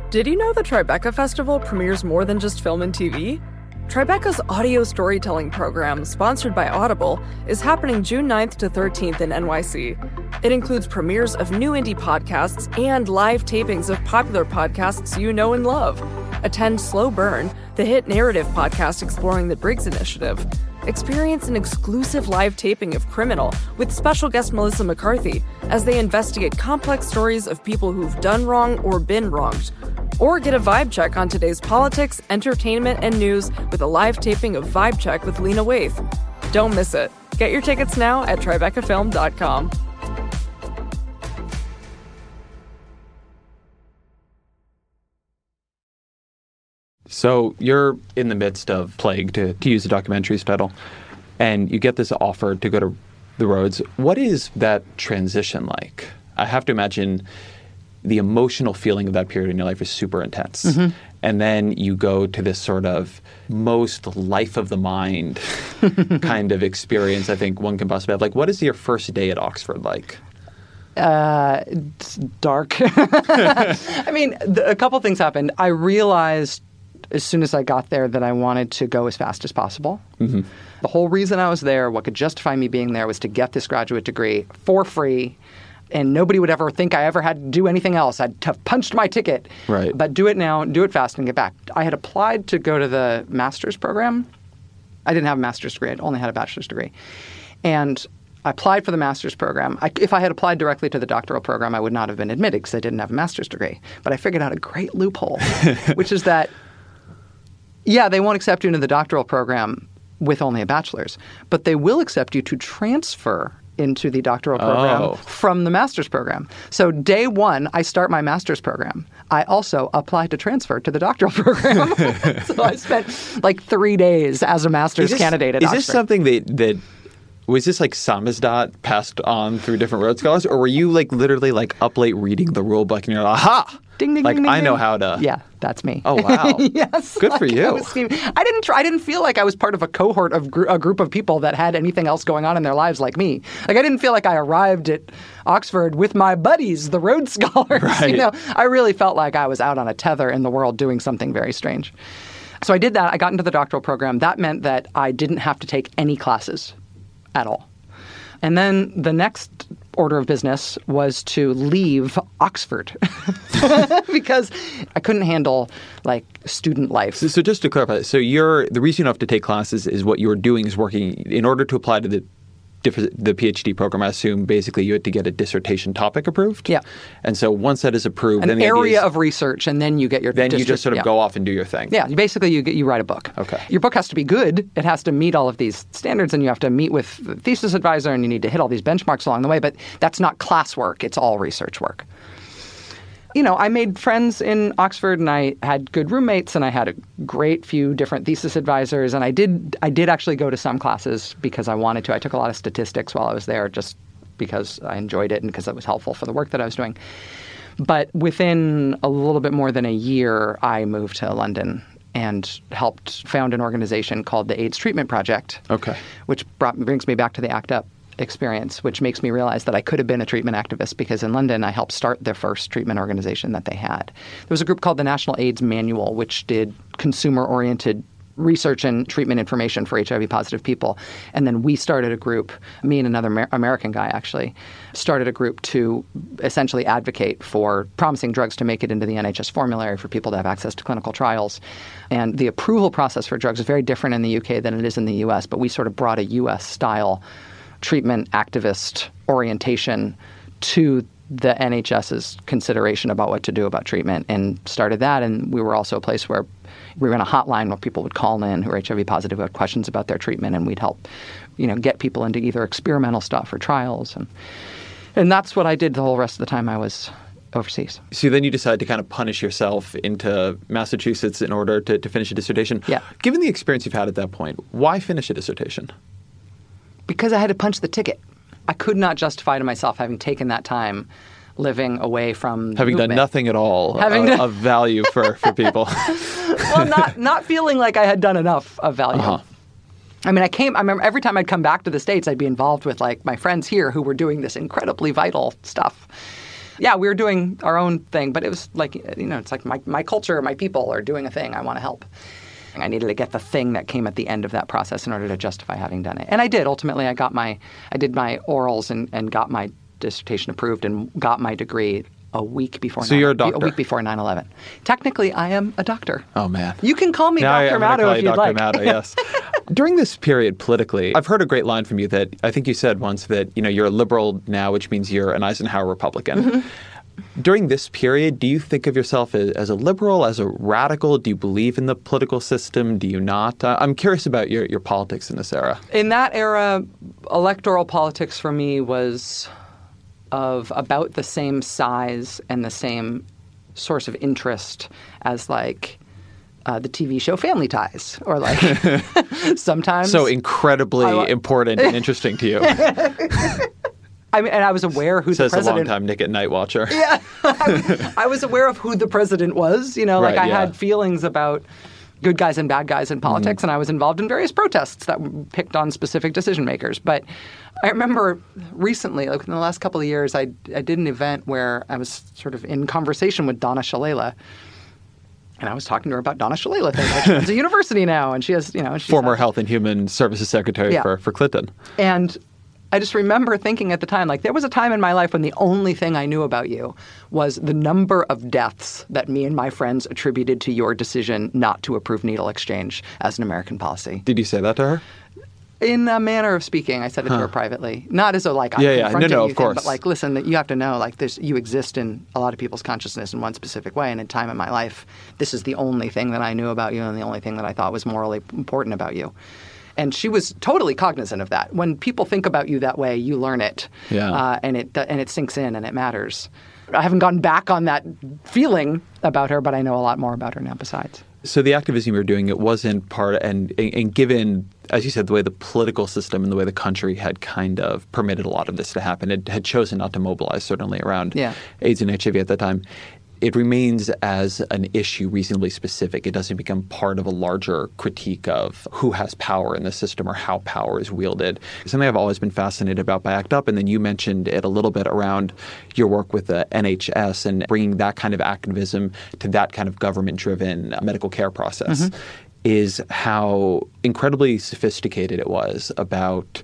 Did you know the Tribeca Festival premieres more than just film and TV? Tribeca's audio storytelling program, sponsored by Audible, is happening June 9th to 13th in NYC. It includes premieres of new indie podcasts and live tapings of popular podcasts you know and love. Attend Slow Burn, the hit narrative podcast exploring the Briggs Initiative. Experience an exclusive live taping of Criminal with special guest Melissa McCarthy as they investigate complex stories of people who've done wrong or been wronged. Or get a vibe check on today's politics, entertainment, and news with a live taping of Vibe Check with Lena Waithe. Don't miss it. Get your tickets now at TribecaFilm.com. So you're in the midst of Plague, to, to use the documentary's title, and you get this offer to go to the Rhodes. What is that transition like? I have to imagine the emotional feeling of that period in your life is super intense. Mm-hmm. And then you go to this sort of most life of the mind kind of experience, I think one can possibly have. Like, what is your first day at Oxford like? It's dark. I mean, a couple things happened. I realized as soon as I got there that I wanted to go as fast as possible. The whole reason I was there, what could justify me being there, was to get this graduate degree for free. And nobody would ever think I ever had to do anything else. I'd have punched my ticket. Right. But do it now, do it fast, and get back. I had applied to go to the master's program. I didn't have a master's degree, I only had a bachelor's degree. And I applied for the master's program. I, if I had applied directly to the doctoral program, I would not have been admitted because I didn't have a master's degree. But I figured out a great loophole, which is that, yeah, they won't accept you into the doctoral program with only a bachelor's, but they will accept you to transfer into the doctoral program Oh. from the master's program. So day one, I start my master's program. I also apply to transfer to the doctoral program. so I spent like three days as a master's Is this- candidate at Is Oxford. this something that that was this like samizdat passed on through different Rhodes scholars, or were you like literally like up late reading the rule book and you're like, aha, Ding ding like ding ding. I know ding. how to. Yeah, that's me. Oh wow. yes. Good for like, I, you. scheming. I didn't try. I didn't feel like I was part of a cohort of gr- a group of people that had anything else going on in their lives like me. Like I didn't feel like I arrived at Oxford with my buddies, the Rhodes Scholars. Right. You know, I really felt like I was out on a tether in the world doing something very strange. So I did that. I got into the doctoral program. That meant that I didn't have to take any classes at all. And then the next order of business was to leave Oxford because I couldn't handle like student life. So, so just to clarify, so you're the reason you have to take classes is what you're doing is working in order to apply to the the PhD program. I assume basically you had to get a dissertation topic approved. Yeah. And so once that is approved, An then the area is- of research, and then you get your then you just sort of yeah. go off and do your thing. Yeah, basically you get you write a book. Okay. Your book has to be good. It has to meet all of these standards, and you have to meet with the thesis advisor, and you need to hit all these benchmarks along the way. But that's not classwork; it's all research work. You know, I made friends in Oxford, and I had good roommates, and I had a great few different thesis advisors, and I did I did actually go to some classes because I wanted to. I took a lot of statistics while I was there, just because I enjoyed it and because it was helpful for the work that I was doing. But within a little bit more than a year, I moved to London and helped found an organization called the AIDS Treatment Project. Okay. Which brought, brings me back to the ACT UP experience, which makes me realize that I could have been a treatment activist because in London I helped start the first treatment organization that they had. There was a group called the National AIDS Manual, which did consumer oriented research and treatment information for HIV positive people. And then we started a group, me and another Amer- American guy actually, started a group to essentially advocate for promising drugs to make it into the NHS formulary for people to have access to clinical trials. And the approval process for drugs is very different in the UK than it is in the US, but we sort of brought a US style treatment activist orientation to the NHS's consideration about what to do about treatment and started that. And we were also a place where we ran a hotline where people would call in who are HIV positive who had questions about their treatment, and we'd help, you know, get people into either experimental stuff or trials. And, and that's what I did the whole rest of the time I was overseas. So then you decided to kind of punish yourself into Massachusetts in order to, to finish a dissertation. Yeah. Given the experience you've had at that point, why finish a dissertation? Because I had to punch the ticket. I could not justify to myself having taken that time living away from Having done nothing at all Having of, done- of value for, for people. well, not not feeling like I had done enough of value. Uh-huh. I mean, I came. I remember every time I'd come back to the states, I'd be involved with like my friends here who were doing this incredibly vital stuff. Yeah, we were doing our own thing, but it was like you know, it's like my my culture, my people are doing a thing. I want to help. I needed to get the thing that came at the end of that process in order to justify having done it, and I did. Ultimately, I got my I did my orals and, and got my dissertation approved and got my degree a week before. So you're a 9 doctor? week before 9/11. Technically, I am a doctor. Oh man. You can call me Now Dr. Maddow if you you'd Dr. like. Maddow, yes. During this period politically, I've heard a great line from you that I think you said once that you know you're a liberal now, which means you're an Eisenhower Republican. Mm-hmm. During this period, do you think of yourself as, a liberal, as a radical? Do you believe in the political system? Do you not? Uh, I'm curious about your, your politics in this era. In that era, electoral politics for me was of about the same size and the same source of interest as like uh, the TV show Family Ties, or like sometimes. So incredibly I important and interesting to you, I mean, and I was aware who says the a president. longtime Nick at Night watcher. Yeah, I was aware of who the president was. You know, like Right, I yeah. had feelings about good guys and bad guys in politics, Mm-hmm. and I was involved in various protests that picked on specific decision makers. But I remember recently, like in the last couple of years, I, I did an event where I was sort of in conversation with Donna Shalala. And I was talking to her about Donna Shalala she runs a university now, and she has, you know, she's Former Health and Human Services Secretary Yeah. for, for Clinton. and I just remember thinking at the time, like, there was a time in my life when the only thing I knew about you was the number of deaths that me and my friends attributed to your decision not to approve needle exchange as an American policy. Did you say that to her? In a manner of speaking, I said it to her privately, not as a like I'm Yeah, yeah. No, confronting no, you of thing, course. but like, listen, that you have to know, like, this, you exist in a lot of people's consciousness in one specific way, and in time in my life, this is the only thing that I knew about you, and the only thing that I thought was morally important about you. And she was totally cognizant of that. When people think about you that way, you learn it, Yeah. uh, and it and it sinks in, and it matters. I haven't gone back on that feeling about her, but I know a lot more about her now. Besides, So the activism you were doing, it wasn't part, and, and given, as you said, the way the political system and the way the country had kind of permitted a lot of this to happen, it had chosen not to mobilize certainly around Yeah. AIDS and HIV at that time. It remains as an issue reasonably specific. It doesn't become part of a larger critique of who has power in the system or how power is wielded. Something I've always been fascinated about by ACT UP, and then you mentioned it a little bit around your work with the NHS and bringing that kind of activism to that kind of government-driven medical care process mm-hmm. is how incredibly sophisticated it was about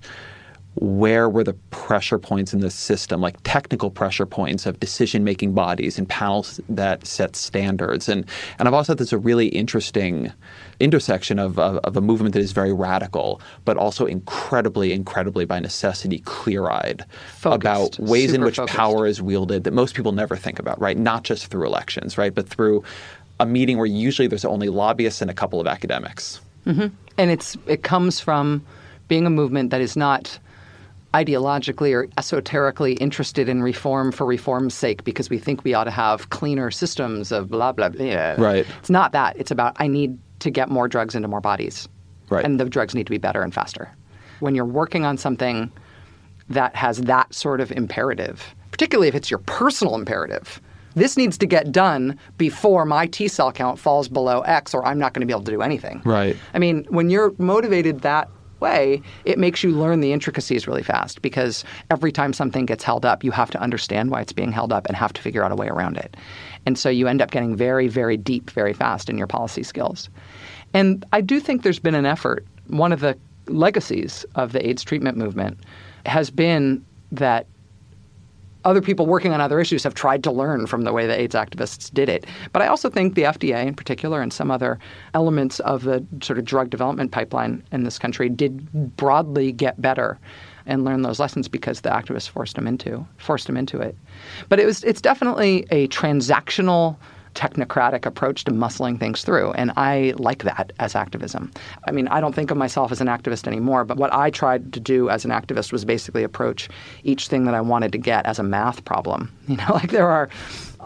where were the pressure points in the system, like technical pressure points of decision making bodies and panels that set standards. And, and I've also thought there's a really interesting intersection of, of, of a movement that is very radical, but also incredibly, incredibly by necessity clear eyed about ways in which focused. power is wielded that most people never think about, right? Not just through elections, right? But through a meeting where usually there's only lobbyists and a couple of academics. Mm-hmm. and it's it comes from being a movement that is not ideologically or esoterically interested in reform for reform's sake because we think we ought to have cleaner systems of blah blah blah. Right. It's not that. It's about I need to get more drugs into more bodies. Right. And the drugs need to be better and faster. When you're working on something that has that sort of imperative, particularly if it's your personal imperative. This needs to get done before my T cell count falls below X, or I'm not going to be able to do anything. Right. I mean, when you're motivated that way, it makes you learn the intricacies really fast because every time something gets held up, you have to understand why it's being held up and have to figure out a way around it. And so you end up getting very, very deep very fast in your policy skills. And I do think there's been an effort. One of the legacies of the AIDS treatment movement has been that other people working on other issues have tried to learn from the way the AIDS activists did it. But I also think the FDA in particular and some other elements of the sort of drug development pipeline in this country did broadly get better and learn those lessons because the activists forced them into forced them into it. But it was it's definitely a transactional technocratic approach to muscling things through. And I like that as activism. I mean, I don't think of myself as an activist anymore, but what I tried to do as an activist was basically approach each thing that I wanted to get as a math problem. You know, like there are.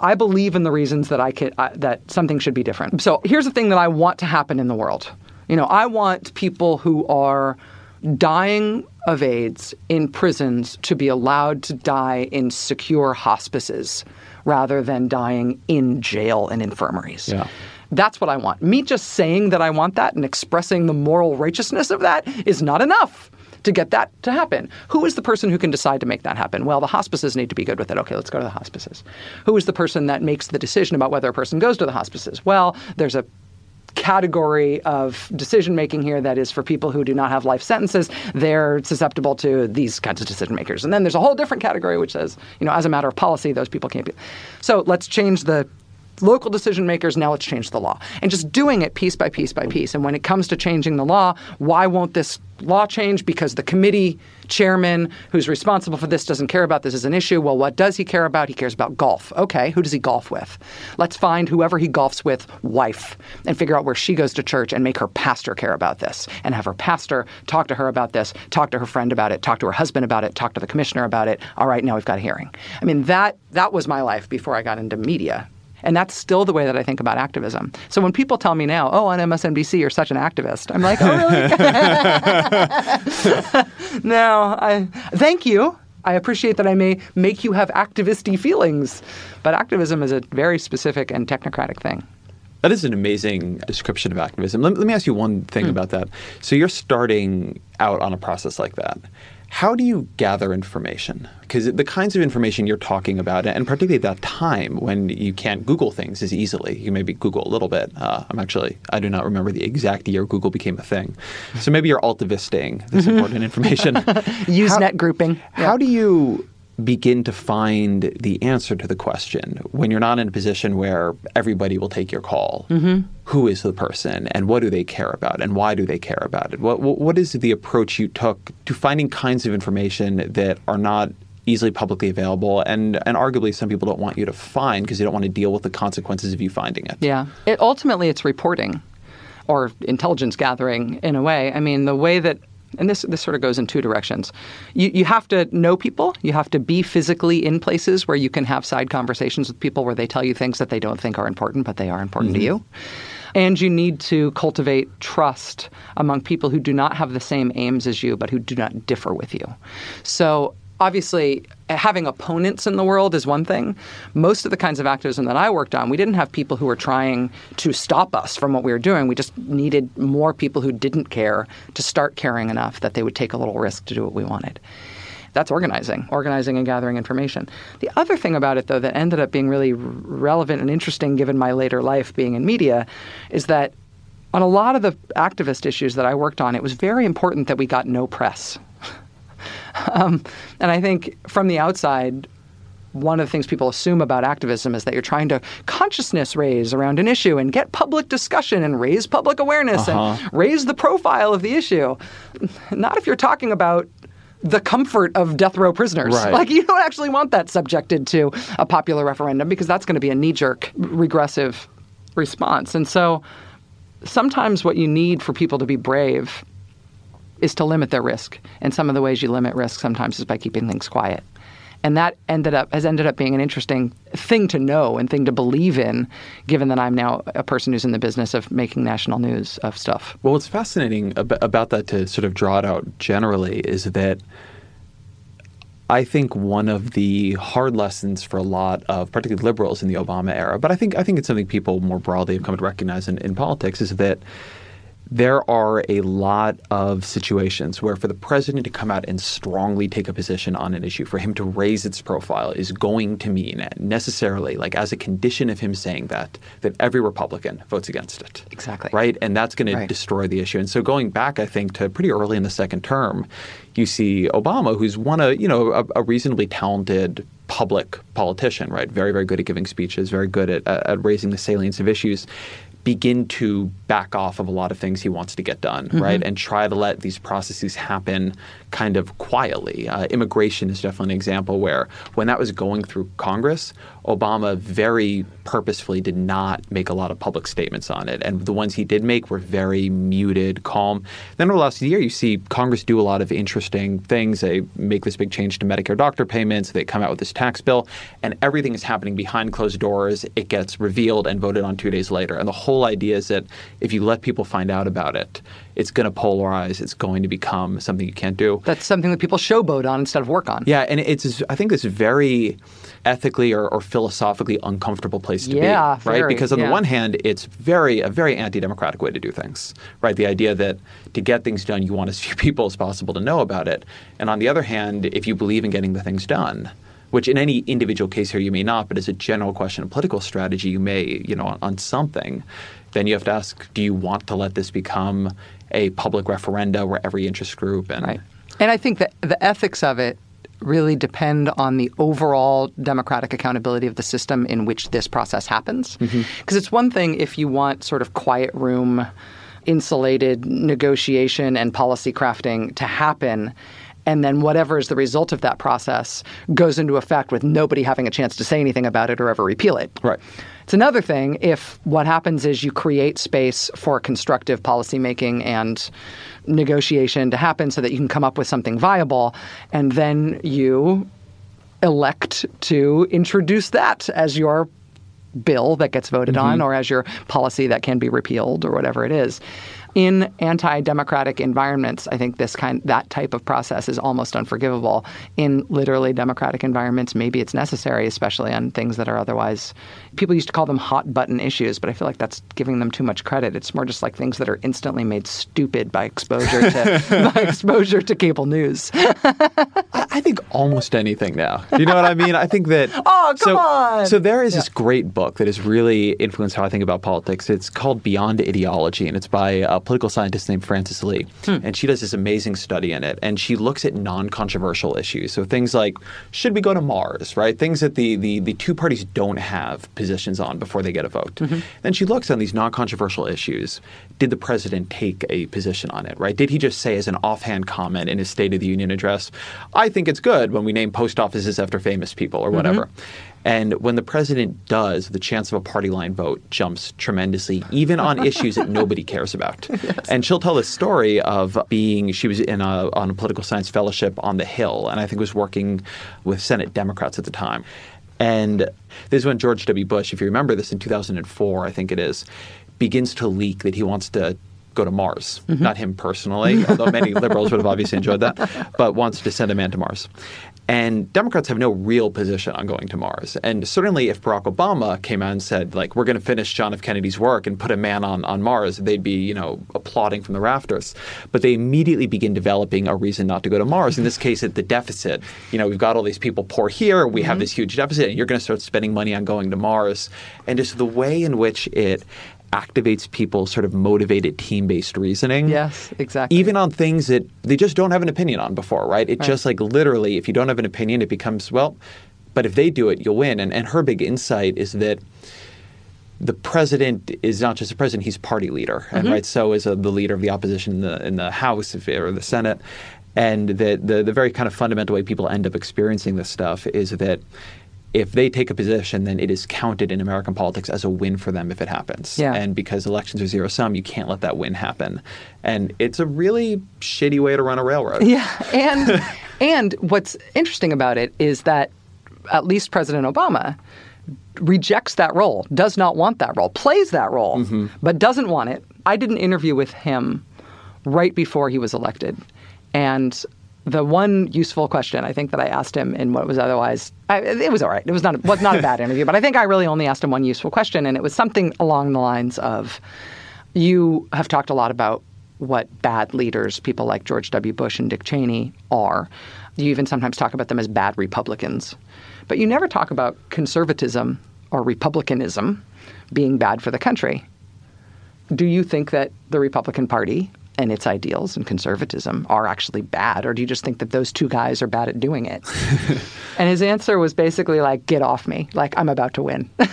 I believe in the reasons that I could that something should be different. So here's the thing that I want to happen in the world. You know, I want people who are dying of AIDS in prisons to be allowed to die in secure hospices rather than dying in jail and infirmaries. Yeah. That's what I want. Me just saying that I want that and expressing the moral righteousness of that is not enough to get that to happen. Who is the person who can decide to make that happen? Well, the hospices need to be good with it. Okay, let's go to the hospices. Who is the person that makes the decision about whether a person goes to the hospices? Well, there's a category of decision making here that is for people who do not have life sentences. They're susceptible to these kinds of decision makers. And then there's a whole different category which says, you know, as a matter of policy, those people can't be. So let's change the local decision makers, now let's change the law. And just doing it piece by piece by piece. And when it comes to changing the law, why won't this law change? Because the committee chairman who's responsible for this doesn't care about this as an issue. Well, what does he care about? He cares about golf. Okay, who does he golf with? Let's find whoever he golfs with, wife, and figure out where she goes to church and make her pastor care about this. And have her pastor talk to her about this, talk to her friend about it, talk to her husband about it, talk to the commissioner about it. All right, now we've got a hearing. I mean, that that was my life before I got into media. And that's still the way that I think about activism. So when people tell me now, oh, on MSNBC, you're such an activist, I'm like, oh, really? no, I, thank you. I appreciate that I may make you have activisty feelings. But activism is a very specific and technocratic thing. That is an amazing description of activism. Let, let me ask you one thing hmm. about that. So you're starting out on a process like that. How do you gather information? Because the kinds of information you're talking about, and particularly at that time when you can't Google things as easily, you maybe Google a little bit. Uh, I'm actually, I do not remember the exact year Google became a thing. So maybe you're altivisting this important information. Usenet How- grouping. How do you begin to find the answer to the question when you're not in a position where everybody will take your call? Mm-hmm. Who is the person and what do they care about and why do they care about it? What, what, what is the approach you took to finding kinds of information that are not easily publicly available and, and arguably some people don't want you to find because they don't want to deal with the consequences of you finding it? Yeah. It, ultimately, it's reporting or intelligence gathering in a way. I mean, the way that and this this sort of goes in two directions. You you have to know people. You have to be physically in places where you can have side conversations with people where they tell you things that they don't think are important, but they are important to mm-hmm. you. And you need to cultivate trust among people who do not have the same aims as you, but who do not differ with you. So obviously having opponents in the world is one thing. Most of the kinds of activism that I worked on, we didn't have people who were trying to stop us from what we were doing. We just needed more people who didn't care to start caring enough that they would take a little risk to do what we wanted. That's organizing, organizing and gathering information. The other thing about it, though, that ended up being really relevant and interesting given my later life being in media, is that on a lot of the activist issues that I worked on, it was very important that we got no press. Um, and I think from the outside, one of the things people assume about activism is that you're trying to consciousness raise around an issue and get public discussion and raise public awareness and raise the profile of the issue. Not if you're talking about the comfort of death row prisoners. Right. Like you don't actually want that subjected to a popular referendum because that's going to be a knee-jerk regressive response. And so sometimes what you need for people to be brave is to limit their risk. And some of the ways you limit risk sometimes is by keeping things quiet. And that ended up has ended up being an interesting thing to know and thing to believe in, given that I'm now a person who's in the business of making national news of stuff. Well, what's fascinating ab- about that to sort of draw it out generally is that I think one of the hard lessons for a lot of particularly liberals in the Obama era, but I think I think it's something people more broadly have come to recognize in, in politics, is that there are a lot of situations where for the president to come out and strongly take a position on an issue, for him to raise its profile, is going to mean necessarily, like as a condition of him saying that, that every Republican votes against it. Exactly. Right? And that's going Right. to destroy the issue. And so going back, I think, to pretty early in the second term, you see Obama, who's one a you know a, a reasonably talented public politician, right? Very very good at giving speeches, very good at, at raising the salience of issues. Begin to back off of a lot of things he wants to get done, right? Mm-hmm. And try to let these processes happen kind of quietly. Uh, immigration is definitely an example where when that was going through Congress, Obama very purposefully did not make a lot of public statements on it. And the ones he did make were very muted, calm. Then over the last year, you see Congress do a lot of interesting things. They make this big change to Medicare doctor payments. They come out with this tax bill, and everything is happening behind closed doors. It gets revealed and voted on two days later. And the whole idea is that if you let people find out about it, it's going to polarize. It's going to become something you can't do. That's something that people showboat on instead of work on. Yeah, and it's I think it's very ethically or, or philosophically uncomfortable place to Yeah, be, right? very, because on yeah. the one hand, it's very a very anti-democratic way to do things, right? The idea that to get things done, you want as few people as possible to know about it, and on the other hand, if you believe in getting the things done. which in any individual case here you may not, but as a general question of political strategy, you may, you know, on, on something, then you have to ask, do you want to let this become a public referenda where every interest group and Right. And I think that the ethics of it really depend on the overall democratic accountability of the system in which this process happens. Mm-hmm. Because it's one thing if you want sort of quiet room, insulated negotiation and policy crafting to happen. And then whatever is the result of that process goes into effect with nobody having a chance to say anything about it or ever repeal it. Right. It's another thing if what happens is you create space for constructive policymaking and negotiation to happen so that you can come up with something viable, and then you elect to introduce that as your bill that gets voted mm-hmm. on or as your policy that can be repealed or whatever it is. In anti-democratic environments, I think this kind that type of process is almost unforgivable. In literally democratic environments, maybe it's necessary, especially on things that are otherwise people used to call them hot button issues, but I feel like that's giving them too much credit. It's more just like things that are instantly made stupid by exposure to by exposure to cable news. I I think almost anything now. Do you know what I mean? I think that. Oh, come so, on! So there is this great book that has really influenced how I think about politics. It's called Beyond Ideology, and it's by a political scientist named Frances Lee. Hmm. And she does this amazing study in it, and she looks at non-controversial issues. So things like, should we go to Mars? Right? Things that the the, the two parties don't have positions on before they get a vote. Mm-hmm. Then she looks on these non-controversial issues. Did the president take a position on it? Right? Did he just say as an offhand comment in his State of the Union address, "I think it's good when we name post offices after famous people or whatever." Mm-hmm. And when the president does, the chance of a party line vote jumps tremendously, even on issues that nobody cares about. And she'll tell this story of being, she was in a, on a political science fellowship on the Hill, and I think was working with Senate Democrats at the time. And this is when George W. Bush, if you remember this in 2004, I think it is, begins to leak that he wants to go to Mars. Mm-hmm. Not him personally, although many liberals would have obviously enjoyed that, but wants to send a man to Mars. And Democrats have no real position on going to Mars. And certainly if Barack Obama came out and said, like, we're going to finish John F. Kennedy's work and put a man on, on Mars, they'd be, you know, applauding from the rafters. But they immediately begin developing a reason not to go to Mars. In this case, at the deficit. You know, we've got all these people poor here, we have mm-hmm. this huge deficit, and you're going to start spending money on going to Mars. And just the way in which it activates people's sort of motivated team-based reasoning. Yes, exactly. Even on things that they just don't have an opinion on before, right? It just like literally, if you don't have an opinion, it becomes well. But if they do it, you'll win. And and her big insight is that the president is not just a president; he's party leader, Mm-hmm. and right. So is uh the leader of the opposition in the in the House or the Senate. And the, the the very kind of fundamental way people end up experiencing this stuff is that if they take a position, then it is counted in American politics as a win for them if it happens. Yeah. And because elections are zero sum, you can't let that win happen. And it's a really shitty way to run a railroad. Yeah, and and what's interesting about it is that at least President Obama rejects that role, does not want that role, plays that role, mm-hmm. but doesn't want it. I did an interview with him right before he was elected, and the one useful question I think that I asked him in what was otherwise I, it was all right. It was not it was not a bad interview, but I think I really only asked him one useful question, and it was something along the lines of, "You have talked a lot about what bad leaders, people like George W. Bush and Dick Cheney, are. You even sometimes talk about them as bad Republicans. But you never talk about conservatism or republicanism being bad for the country. Do you think that the Republican Party and its ideals and conservatism are actually bad, or do you just think that those two guys are bad at doing it? and his answer was basically like, "Get off me! Like I'm about to win." like,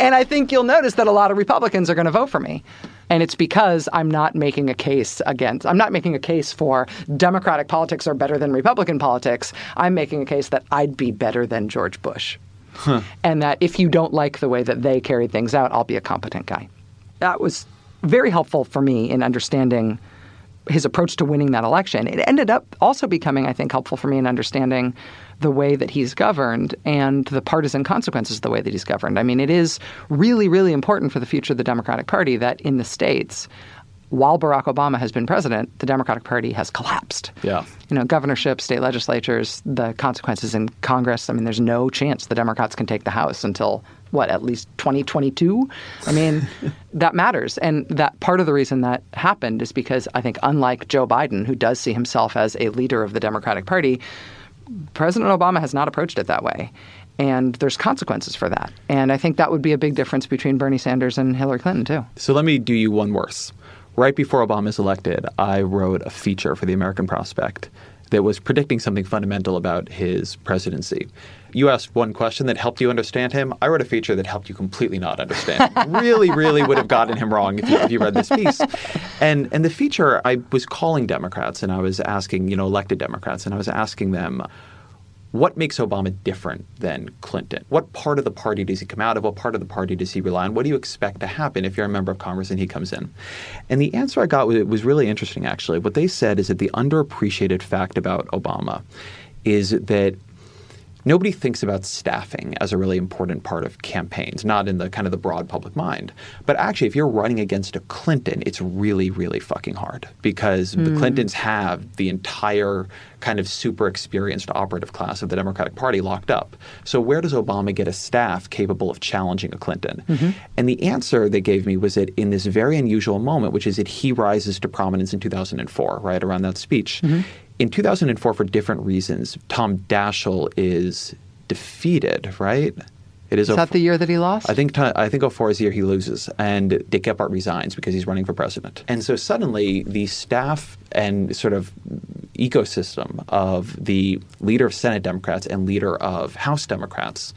and I think you'll notice that a lot of Republicans are going to vote for me. And it's because I'm not making a case against, I'm not making a case for Democratic politics are better than Republican politics. I'm making a case that I'd be better than George Bush. And that if you don't like the way that they carried things out, I'll be a competent guy. That was very helpful for me in understanding his approach to winning that election. It ended up also becoming, I think, helpful for me in understanding the way that he's governed and the partisan consequences of the way that he's governed. I mean, it is really, really important for the future of the Democratic Party that in the states, while Barack Obama has been president, the Democratic Party has collapsed. Yeah. You know, governorships, state legislatures, the consequences in Congress. I mean, there's no chance the Democrats can take the House until what, at least 2022? I mean, that matters. And that part of the reason that happened is because I think, unlike Joe Biden, who does see himself as a leader of the Democratic Party, President Obama has not approached it that way. And there's consequences for that. And I think that would be a big difference between Bernie Sanders and Hillary Clinton, too. So let me do you one worse. Right before Obama is elected, I wrote a feature for the American Prospect that was predicting something fundamental about his presidency. You asked one question that helped you understand him. I wrote a feature that helped you completely not understand. him. really, really would have gotten him wrong if you, if you read this piece. And and the feature, I was calling Democrats and I was asking, you know, elected Democrats, and I was asking them, what makes Obama different than Clinton? What part of the party does he come out of? What part of the party does he rely on? What do you expect to happen if you're a member of Congress and he comes in? And the answer I got was, was really interesting, actually. What they said is that the underappreciated fact about Obama is that nobody thinks about staffing as a really important part of campaigns, not in the kind of the broad public mind. But actually, if you're running against a Clinton, it's really, really fucking hard because mm. the hmm. Clintons have the entire kind of super experienced operative class of the Democratic Party locked up. So where does Obama get a staff capable of challenging a Clinton? Mm-hmm. And the answer they gave me was that in this very unusual moment, which is that he rises to prominence in 2004, right around that speech. Mm-hmm in 2004, for different reasons, Tom Daschle is defeated, right? It is, is that the year that he lost? I think I think 04 is the year he loses, and Dick Gephardt resigns because he's running for president. And so suddenly, the staff and sort of ecosystem of the leader of Senate Democrats and leader of House Democrats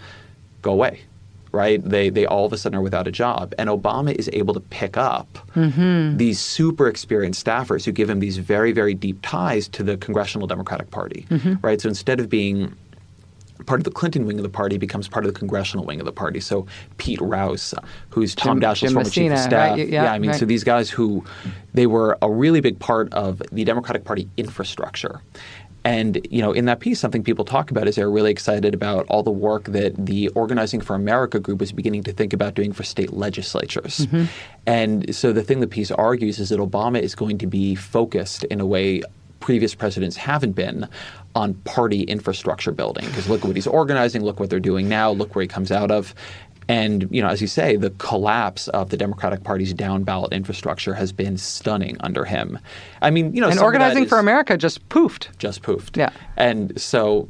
go away right? They they all of a sudden are without a job, and Obama is able to pick up mm-hmm. these super experienced staffers who give him these very very deep ties to the congressional Democratic Party, mm-hmm. right? So instead of being part of the Clinton wing of the party becomes part of the congressional wing of the party. So Pete Rouse, who's Tom Jim, Daschle's Jim former Messina, chief of staff. Right? Yeah, yeah, I mean, right. so these guys who they were a really big part of the Democratic Party infrastructure. And you know, in that piece, something people talk about is they're really excited about all the work that the Organizing for America group is beginning to think about doing for state legislatures. Mm-hmm. And so the thing the piece argues is that Obama is going to be focused in a way previous presidents haven't been on party infrastructure building. Because look what he's organizing, look what they're doing now, look where he comes out of. And you know, as you say, the collapse of the Democratic Party's down ballot infrastructure has been stunning under him. I mean, you know, and organizing for America just poofed. Just poofed. Yeah. And so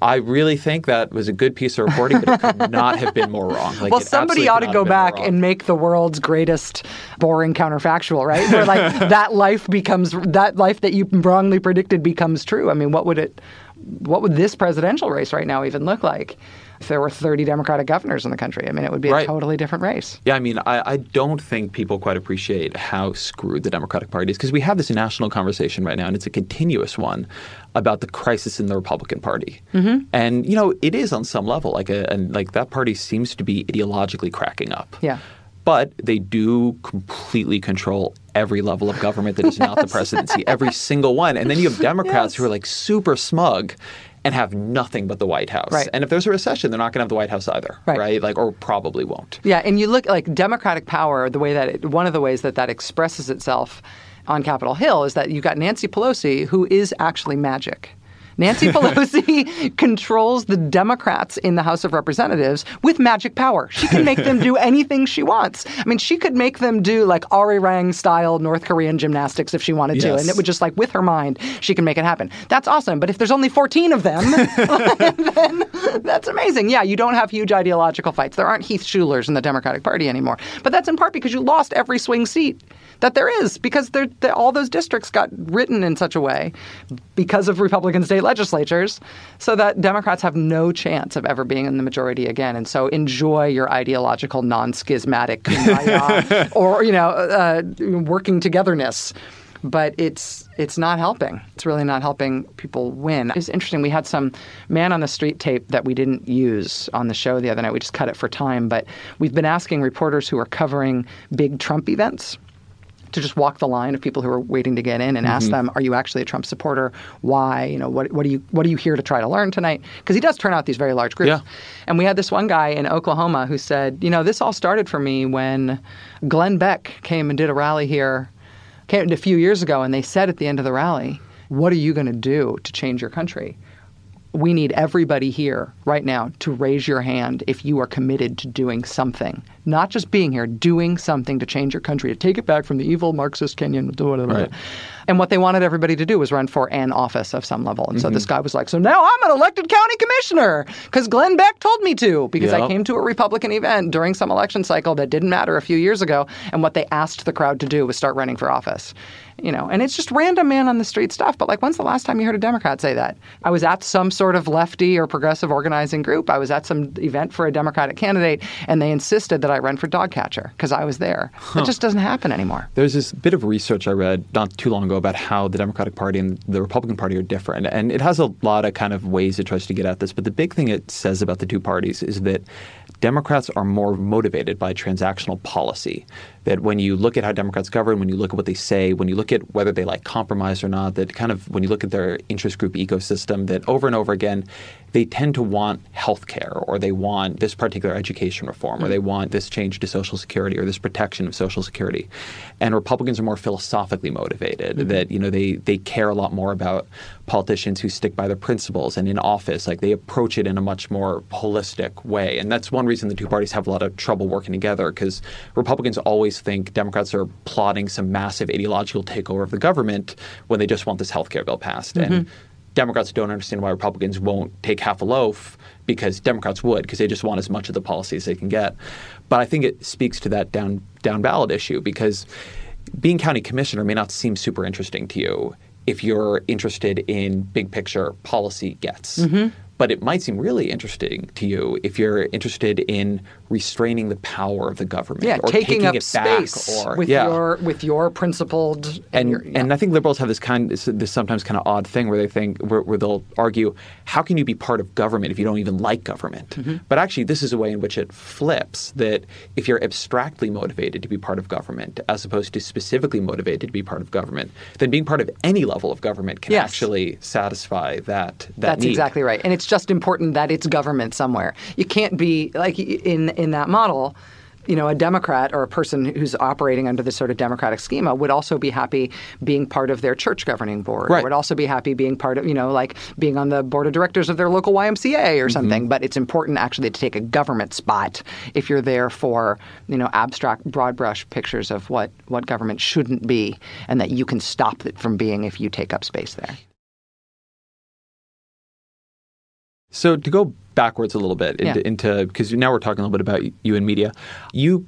I really think that was a good piece of reporting, but it could not have been more wrong. Like, well, somebody ought to go back and make the world's greatest boring counterfactual, right? Where like that life becomes that life that you wrongly predicted becomes true. I mean, what would it? What would this presidential race right now even look like? if there were 30 Democratic governors in the country. I mean, it would be right. a totally different race. Yeah, I mean, I, I don't think people quite appreciate how screwed the Democratic Party is because we have this national conversation right now, and it's a continuous one about the crisis in the Republican Party. Mm-hmm. And you know, it is on some level like a and like that party seems to be ideologically cracking up. Yeah. But they do completely control every level of government that is yes. not the presidency, every single one. And then you have Democrats yes. who are like super smug and have nothing but the White House. Right. And if there's a recession, they're not going to have the White House either, right. right? Like, or probably won't. Yeah, and you look like Democratic power. The way that it, one of the ways that that expresses itself on Capitol Hill is that you've got Nancy Pelosi, who is actually magic. Nancy Pelosi controls the Democrats in the House of Representatives with magic power. She can make them do anything she wants. I mean, she could make them do like Arirang style North Korean gymnastics if she wanted yes. to, and it would just like with her mind, she can make it happen. That's awesome. But if there's only 14 of them, then that's amazing. Yeah, you don't have huge ideological fights. There aren't Heath Shulers in the Democratic Party anymore. But that's in part because you lost every swing seat that there is because they're, they're, all those districts got written in such a way because of Republican state legislatures so that Democrats have no chance of ever being in the majority again. And so enjoy your ideological non-schismatic or, you know, uh, working togetherness but it's it's not helping. It's really not helping people win. It's interesting. We had some man on the street tape that we didn't use on the show the other night. We just cut it for time, but we've been asking reporters who are covering big Trump events to just walk the line of people who are waiting to get in and mm-hmm. ask them, "Are you actually a Trump supporter? Why? You know, what what are you what are you here to try to learn tonight?" Because he does turn out these very large groups. Yeah. And we had this one guy in Oklahoma who said, "You know, this all started for me when Glenn Beck came and did a rally here, came a few years ago, and they said at the end of the rally." What are you going to do to change your country? we need everybody here right now to raise your hand if you are committed to doing something. Not just being here, doing something to change your country, to take it back from the evil Marxist Kenyan. Right. And what they wanted everybody to do was run for an office of some level. And so Mm-hmm. this guy was like, So now I'm an elected county commissioner because Glenn Beck told me to because I came to a Republican event during some election cycle that didn't matter a few years ago. And what they asked the crowd to do was start running for office. You know, and it's just random man on the street stuff. But like, when's the last time you heard a Democrat say that? I was at some sort of lefty or progressive organizing group. I was at some event for a Democratic candidate, and they insisted that I run for dog catcher because I was there. It just doesn't happen anymore. There's this bit of research I read not too long ago about how the Democratic Party and the Republican Party are different. And it has a lot of kind of ways it tries to get at this. But the big thing it says about the two parties is that Democrats are more motivated by transactional policy. That when you look at how Democrats govern, when you look at what they say, when you look at whether they like compromise or not, that kind of when you look at their interest group ecosystem, that over and over again, they tend to want health care or they want this particular education reform or mm. they want this change to Social Security or this protection of Social Security. And Republicans are more philosophically motivated, mm-hmm. that you know they, they care a lot more about politicians who stick by their principles and in office, like they approach it in a much more holistic way. And that's one reason the two parties have a lot of trouble working together because Republicans always think Democrats are plotting some massive ideological takeover of the government when they just want this health care bill passed. And mm-hmm. Democrats don't understand why Republicans won't take half a loaf because Democrats would because they just want as much of the policy as they can get. But I think it speaks to that down down ballot issue because being county commissioner may not seem super interesting to you if you're interested in big picture policy gets. Mm-hmm. But it might seem really interesting to you if you're interested in restraining the power of the government Yeah, or taking, up it back space or with yeah your with your principled and your- yeah. and I think liberals have this kind this, this sometimes kind of odd thing where they think where, where they'll argue how can you be part of government if you don't even like government Mm-hmm. but actually this is a way in which it flips that if you're abstractly motivated to be part of government as opposed to specifically motivated to be part of government then being part of any level of government can Yes. actually satisfy that that That's need. exactly right. And it's just important that it's government somewhere. You can't be like in in that model. You know, a Democrat or a person who's operating under this sort of democratic schema would also be happy being part of their church governing board. Right. Would also be happy being part of, you know, like being on the board of directors of their local YMCA or mm-hmm. something. But it's important actually to take a government spot if you're there for, you know, abstract, broad brush pictures of what what government shouldn't be, and that you can stop it from being if you take up space there. So to go backwards a little bit into, Yeah. into because now we're talking a little bit about you and media. You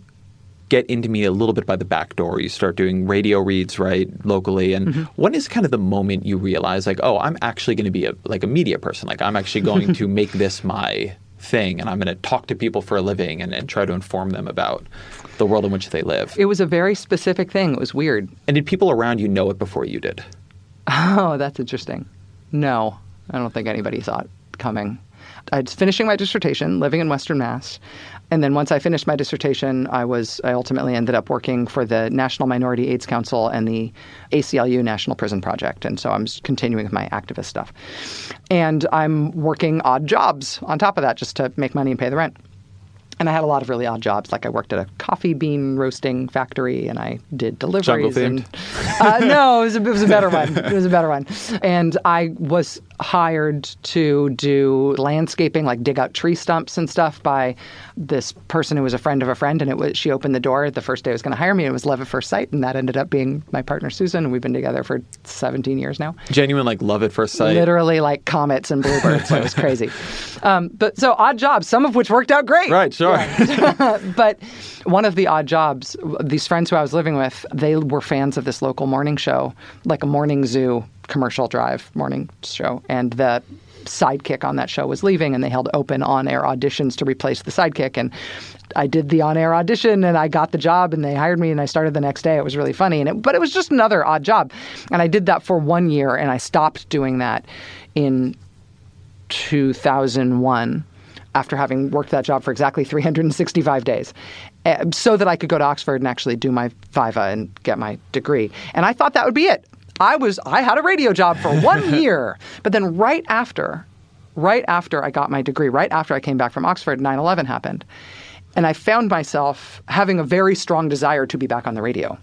get into media a little bit by the back door. You start doing radio reads right locally, and Mm-hmm. when is kind of the moment you realize like, oh, I'm actually going to be a like a media person. Like I'm actually going to make this my thing, and I'm going to talk to people for a living and, and try to inform them about the world in which they live. It was a very specific thing. It was weird. and did people around you know it before you did? Oh, that's interesting. No, I don't think anybody saw it coming. I was finishing my dissertation, living in Western Mass, and then once I finished my dissertation, I was I ultimately ended up working for the National Minority AIDS Council and the ACLU National Prison Project, and so I'm continuing with my activist stuff. And I'm working odd jobs on top of that just to make money and pay the rent. And I had a lot of really odd jobs. Like I worked at a coffee bean roasting factory, and I did deliveries. Jungle-themed? And, uh, no, it was, a, it was a better one. It was a better one. And I was hired to do landscaping, like dig out tree stumps and stuff, by this person who was a friend of a friend. And it was she opened the door the first day I was going to hire me. And It was love at first sight, and that ended up being my partner Susan. And we've been together for 17 years now Genuine like love at first sight. literally like comets and bluebirds. it was crazy. Um, but so odd jobs, some of which worked out great. Right, sure. but one of the odd jobs, these friends who I was living with, they were fans of this local morning show, like a morning zoo commercial drive morning show, and the sidekick on that show was leaving, and they held open on-air auditions to replace the sidekick, and. I did the on-air audition and I got the job and they hired me and I started the next day. It was really funny and it, but it was just another odd job, and I did that for one year and I stopped doing that in 2001 after having worked that job for exactly 365 days uh, so that I could go to Oxford and actually do my viva and get my degree. And I thought that would be it. I was I had a radio job for one year, but then right after right after I got my degree, right after I came back from Oxford, 9/11 happened. And I found myself having a very strong desire to be back on the radio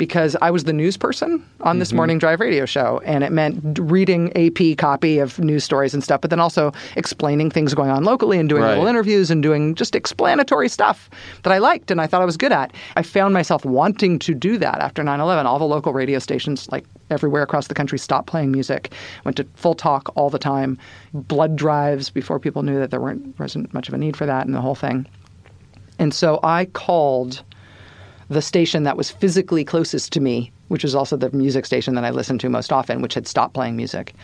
because I was the news person on this mm-hmm. morning drive radio show. And it meant reading AP copy of news stories and stuff, but then also explaining things going on locally and doing Right. little interviews and doing just explanatory stuff that I liked and I thought I was good at. I found myself wanting to do that after 9 11. All the local radio stations, like everywhere across the country, stopped playing music, went to full talk all the time, blood drives before people knew that there weren't, wasn't much of a need for that and the whole thing. And so I called the station that was physically closest to me, which was also the music station that I listened to most often, which had stopped playing music.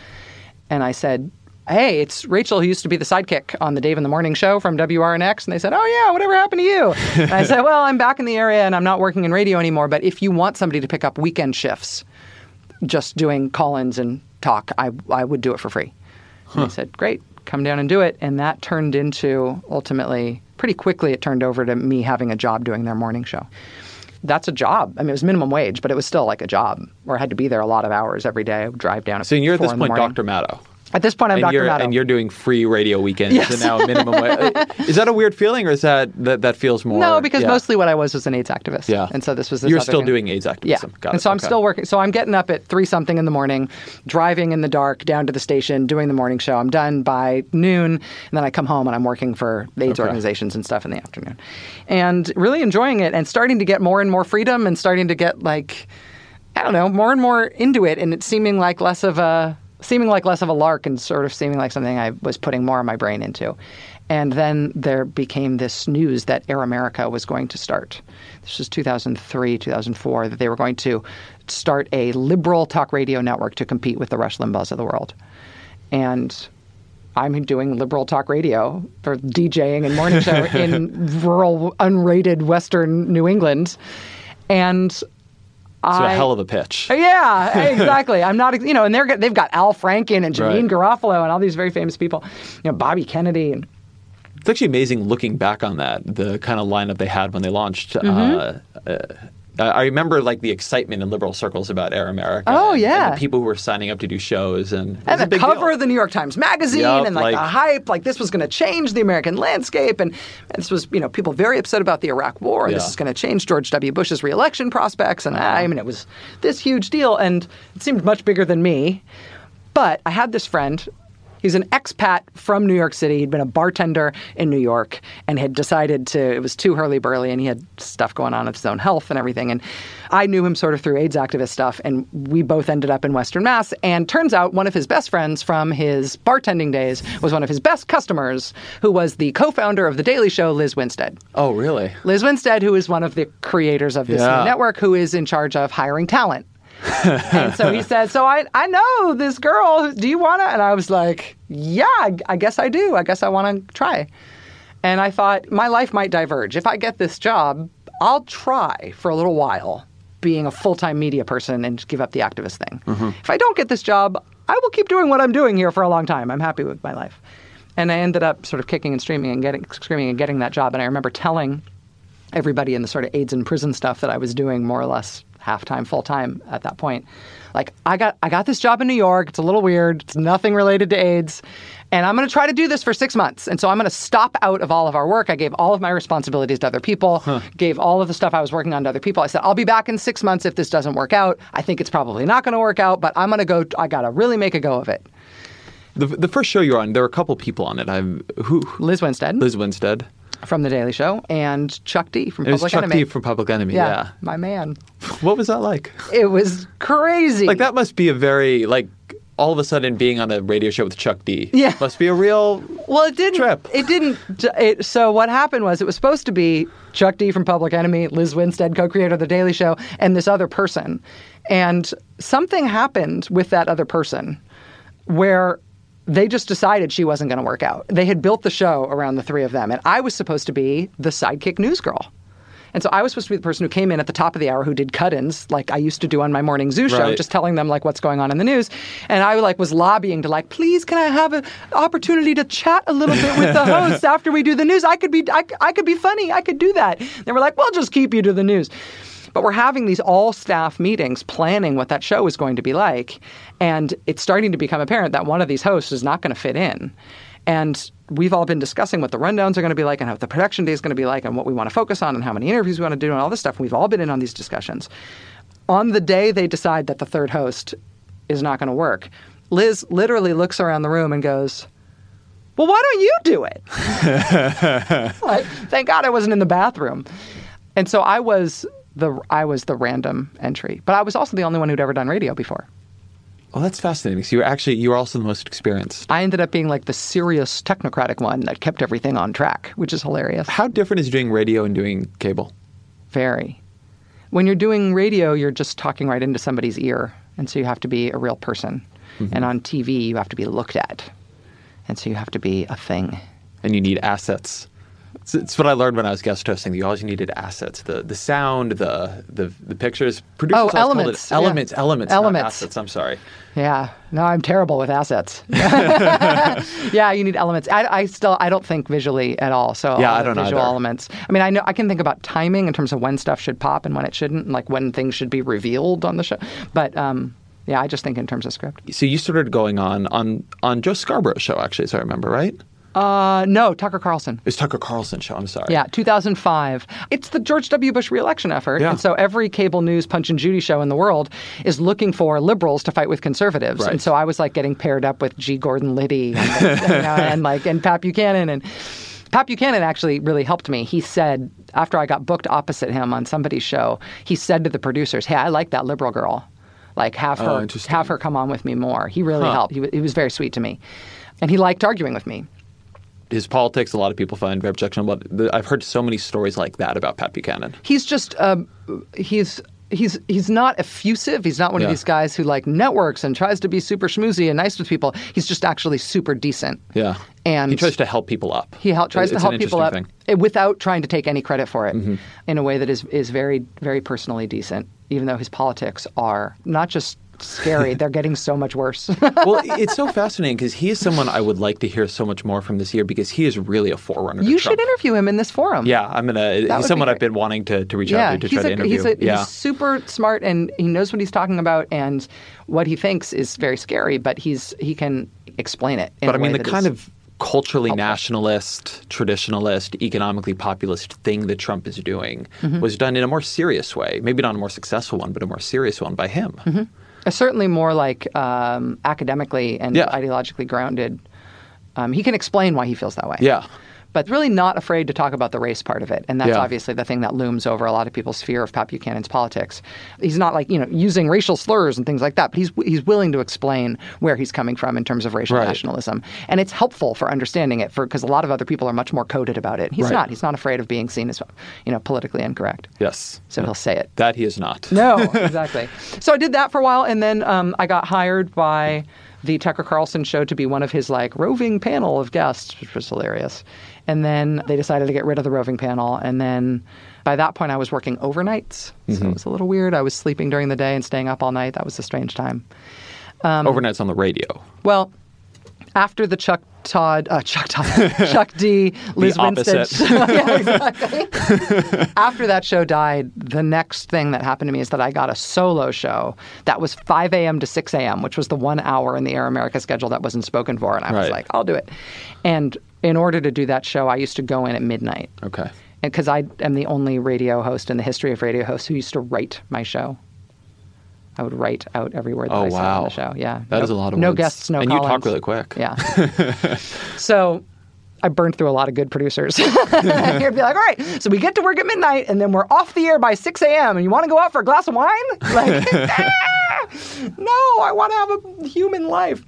And I said, Hey, it's Rachel who used to be the sidekick on the Dave in the Morning show from WRNX. And they said, Oh, yeah, whatever happened to you? and I said, Well, I'm back in the area and I'm not working in radio anymore. But if you want somebody to pick up weekend shifts, just doing call ins and talk, I, I would do it for free. And they said, Great, come down and do it. And that turned into ultimately, pretty quickly, it turned over to me having a job doing their morning show. That's a job. I mean, it was minimum wage, but it was still like a job where I had to be there a lot of hours every day. I would drive down. So you're at this point. Dr. Maddow. At this point, I'm and Dr. you're Maddow. and you're doing free radio weekends Yes. and now a minimum wage. Is that a weird feeling, or is that that, that feels more? no, because yeah. mostly what I was was an AIDS activist. Yeah. And so this was this You're still thing. doing AIDS Yeah. activism. Got and it. so I'm still working. So I'm getting up at three something in the morning, driving in the dark down to the station, doing the morning show. I'm done by noon, and then I come home and I'm working for the AIDS Okay. organizations and stuff in the afternoon, and really enjoying it and starting to get more and more freedom and starting to get like, I don't know, more and more into it, and it's seeming like less of a seeming like less of a lark and sort of seeming like something I was putting more of my brain into. And then there became this news that Air America was going to start. This was 2003, 2004, that they were going to start a liberal talk radio network to compete with the Rush Limbaughs of the world. And I'm doing liberal talk radio or DJing and morning show in rural, unrated Western New England. And So I, a hell of a pitch. yeah, exactly. I'm not, you know, and they're they've got Al Franken and Janeane Right. Garofalo and all these very famous people, you know, Bobby Kennedy and It's actually amazing looking back on that, the kind of lineup they had when they launched. Mm-hmm. Uh, uh, I remember like the excitement in liberal circles about Air America. Oh, and- yeah. and the people who were signing up to do shows and, it was and a the cover deal. of the New York Times Magazine Yup, and like, the hype, like this was going to change the American landscape, and, and this was you know people very upset about the Iraq War, and this Uh-huh. is going to change George W. Bush's reelection prospects, and I mean it was this huge deal, and it seemed much bigger than me, but I had this friend. He's an expat from New York City. He'd been a bartender in New York and had decided to, it was too hurly burly and he had stuff going on with his own health and everything. And I knew him sort of through AIDS activist stuff. And we both ended up in Western Mass. And turns out one of his best friends from his bartending days was one of his best customers, who was the co founder of The Daily Show, Lizz Winstead. Oh, really? Lizz Winstead, who is one of the creators of this Yeah. new network, who is in charge of hiring talent. And so he said, "So I I know this girl. Do you want to?" And I was like, "Yeah, I, guess I do. I guess I want to try." And I thought my life might diverge. If I get this job, I'll try for a little while being a full-time media person and just give up the activist thing. Mm-hmm. If I don't get this job, I will keep doing what I'm doing here for a long time. I'm happy with my life. And I ended up sort of kicking and screaming and getting screaming and getting that job. And I remember telling everybody in the sort of AIDS in prison stuff that I was doing more or less half time, full time at that point. Like I got I got this job in New York. It's a little weird. It's nothing related to AIDS. And I'm going to try to do this for six months. And so I'm going to stop out of all of our work. I gave all of my responsibilities to other people, gave all of the stuff I was working on to other people. I said, I'll be back in six months if this doesn't work out. I think it's probably not going to work out, but I'm going to go, I got to really make a go of it. The, the first show you're on, there were a couple people on it. I'm who Lizz Winstead Lizz Winstead. From The Daily Show and Chuck D from It was Public Chuck Enemy. D from Public Enemy. yeah, Yeah. my man. What was that like? It was crazy. Like that must be a very like all of a sudden being on a radio show with Chuck D. Yeah. Must be a real Well, it didn't. trip. It didn't. It, so what happened was it was supposed to be Chuck D from Public Enemy, Lizz Winstead, co-creator of The Daily Show, and this other person, and something happened with that other person, where they just decided she wasn't going to work out. They had built the show around the three of them, and I was supposed to be the sidekick news girl. And so I was supposed to be the person who came in at the top of the hour who did cut-ins like I used to do on my morning zoo show, Right. just telling them like what's going on in the news. And I like was lobbying to like, please, can I have an opportunity to chat a little bit with the hosts after we do the news? I could be, I, I could be funny. I could do that. They were like, we'll just keep you to the news. But we're having these all staff meetings planning what that show is going to be like. And it's starting to become apparent that one of these hosts is not going to fit in. And we've all been discussing what the rundowns are going to be like and how the production day is going to be like and what we want to focus on and how many interviews we want to do and all this stuff. We've all been in on these discussions. On the day they decide that the third host is not going to work, Liz literally looks around the room and goes, Well, why don't you do it? like, thank God I wasn't in the bathroom. And so I was the I was the random entry, but I was also the only one who'd ever done radio before. Well, that's fascinating. So you were actually you were also the most experienced. I ended up being like the serious technocratic one that kept everything on track, which is hilarious. How different is doing radio and doing cable? Very. When you're doing radio, you're just talking right into somebody's ear, and so you have to be a real person. Mm-hmm. And on TV, you have to be looked at, and so you have to be a thing. and you need assets. It's, it's what I learned when I was guest hosting. You always needed assets: the the sound, the the, the pictures. Producers Oh, it elements, yeah. elements, elements, Elements. assets. I'm sorry. Yeah, no, I'm terrible with assets. yeah, you need elements. I, I still I don't think visually at all. So Yeah, I don't visual either. elements. I mean, I know I can think about timing in terms of when stuff should pop and when it shouldn't, and like when things should be revealed on the show. But um, yeah, I just think in terms of script. So you started going on on on Joe Scarborough's show, actually, as I remember, right? Uh, no, Tucker Carlson. It's Tucker Carlson show. I'm sorry. Yeah, 2005. It's the George W. Bush reelection effort. Yeah. And so every cable news Punch and Judy show in the world is looking for liberals to fight with conservatives. Right. And so I was like getting paired up with G. Gordon Liddy and, you know, and like and Pat Buchanan and Pat Buchanan actually really helped me. He said after I got booked opposite him on somebody's show, he said to the producers, "Hey, I like that liberal girl. Like have Oh, her have her come on with me more." He really Huh. helped. He, he was very sweet to me. And he liked arguing with me. His politics, a lot of people find very objectionable. I've heard so many stories like that about Pat Buchanan. he's just um, he's he's he's not effusive. He's not one Yeah. of these guys who like networks and tries to be super schmoozy and nice with people. He's just actually super decent. Yeah. And he tries to help people up. He help, tries It's to help people up interesting eh, without trying to take any credit for it Mm-hmm. in a way that is is very very personally decent. Even though his politics are not just scary, they're getting so much worse. well, it's so fascinating because he is someone I would like to hear so much more from this year because he is really a forerunner. you should interview him in this forum. Yeah, I'm gonna. would He's be someone I've been wanting to, to reach yeah, out to to try a, to interview. he's, a, yeah, he's super smart and he knows what he's talking about and what he thinks is very scary, but he's he can explain it. In but I mean, the kind of culturally nationalist, traditionalist, economically populist thing that Trump is doing Mm-hmm. was done in a more serious way. Maybe not a more successful one, but a more serious one by him. Mm-hmm. Uh, certainly more like um, academically and Yeah. ideologically grounded. Um, he can explain why he feels that way. Yeah. But really not afraid to talk about the race part of it. And that's Yeah. obviously the thing that looms over a lot of people's fear of Pat Buchanan's politics. He's not like, you know, using racial slurs and things like that, but he's he's willing to explain where he's coming from in terms of racial Right. nationalism. And it's helpful for understanding it for because a lot of other people are much more coded about it. He's Right. not. He's not afraid of being seen as, you know, politically incorrect. Yes. So he'll say it. That he is not. No, exactly. so I did that for a while, and then um, I got hired by the Tucker Carlson show to be one of his like roving panel of guests, which was hilarious. And then they decided to get rid of the roving panel, and then by that point I was working overnights, so it was a little weird. I was sleeping during the day and staying up all night. That was a strange time. Um, Overnight's on the radio. Well, after the Chuck Todd, uh, Chuck Todd, Chuck D, Liz opposite. yeah, exactly. after that show died, the next thing that happened to me is that I got a solo show that was 5 a.m. to 6 a.m., which was the one hour in the Air America schedule that wasn't spoken for, and I was Right. like, I'll do it. And in order to do that show, I used to go in at midnight Okay. because I am the only radio host in the history of radio hosts who used to write my show. I would write out every word that Oh I said on wow. the show. Yeah, That no, is a lot of work. no words. guests, no And you talk really quick. Yeah. so I burned through a lot of good producers. You'd be like, all right, so we get to work at midnight and then we're off the air by 6 a.m. and you want to go out for a glass of wine? Like, "Ah, no, I want to have a human life.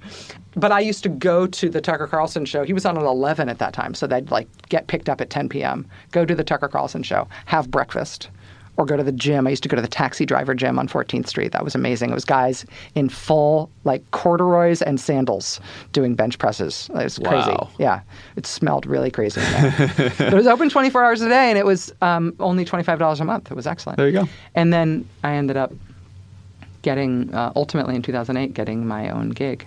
But I used to go to the Tucker Carlson show. He was on at 11 at that time. So they'd like get picked up at 10 p.m., go to the Tucker Carlson show, have breakfast, or go to the gym. I used to go to the taxi driver gym on 14th Street. That was amazing. It was guys in full like corduroys and sandals doing bench presses. It was crazy. Wow. Yeah, it smelled really crazy. in there. but it was open 24 hours a day, and it was um, only $25 a month. It was excellent. There you go. And then I ended up getting uh, ultimately in 2008 getting my own gig.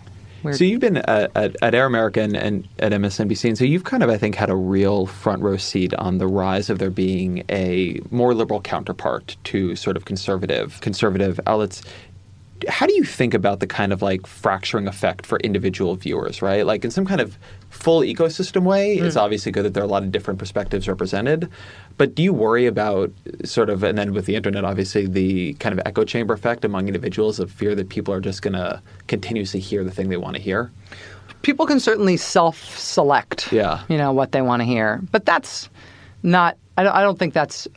So you've been at, at, at Air America and, and at MSNBC, and so you've kind of, I think, had a real front row seat on the rise of there being a more liberal counterpart to sort of conservative conservative outlets. How do you think about the kind of like fracturing effect for individual viewers, right? Like in some kind of full ecosystem way, it's hmm. obviously good that there are a lot of different perspectives represented. But do you worry about sort of, and then with the internet, obviously, the kind of echo chamber effect among individuals of fear that people are just going to continuously hear the thing they want to hear? people can certainly self-select Yeah. you know what they want to hear but that's not I don't, I don't think that's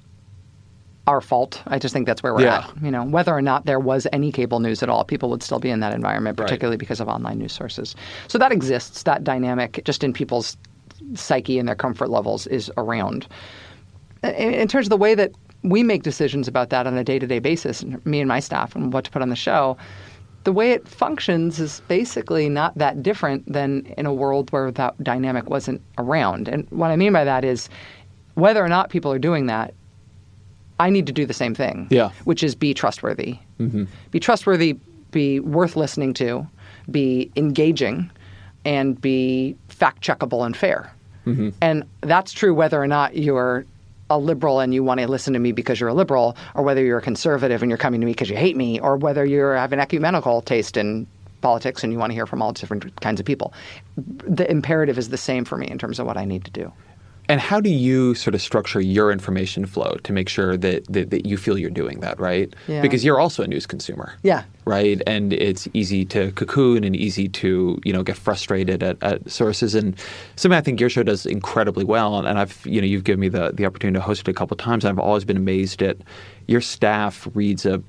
our fault i just think that's where we're Yeah. at you know whether or not there was any cable news at all people would still be in that environment Right. particularly because of online news sources so that exists that dynamic just in people's psyche and their comfort levels is around in, in terms of the way that we make decisions about that on a day-to-day basis me and my staff and what to put on the show the way it functions is basically not that different than in a world where that dynamic wasn't around. And what I mean by that is whether or not people are doing that, I need to do the same thing. Yeah. Which is be trustworthy. Mm-hmm. Be trustworthy, be worth listening to, be engaging, and be fact checkable and fair. Mm-hmm. And that's true whether or not you're a liberal and you want to listen to me because you're a liberal, or whether you're a conservative and you're coming to me because you hate me, or whether you have an ecumenical taste in politics and you want to hear from all different kinds of people. The imperative is the same for me in terms of what I need to do. And how do you sort of structure your information flow to make sure that, that, that you feel you're doing that, right? Yeah. Because you're also a news consumer. Yeah. Right. And it's easy to cocoon and easy to, you know, get frustrated at, at sources. And something I think your show does incredibly well. And, and I've, you know, you've given me the, the opportunity to host it a couple of times. I've always been amazed at your staff reads a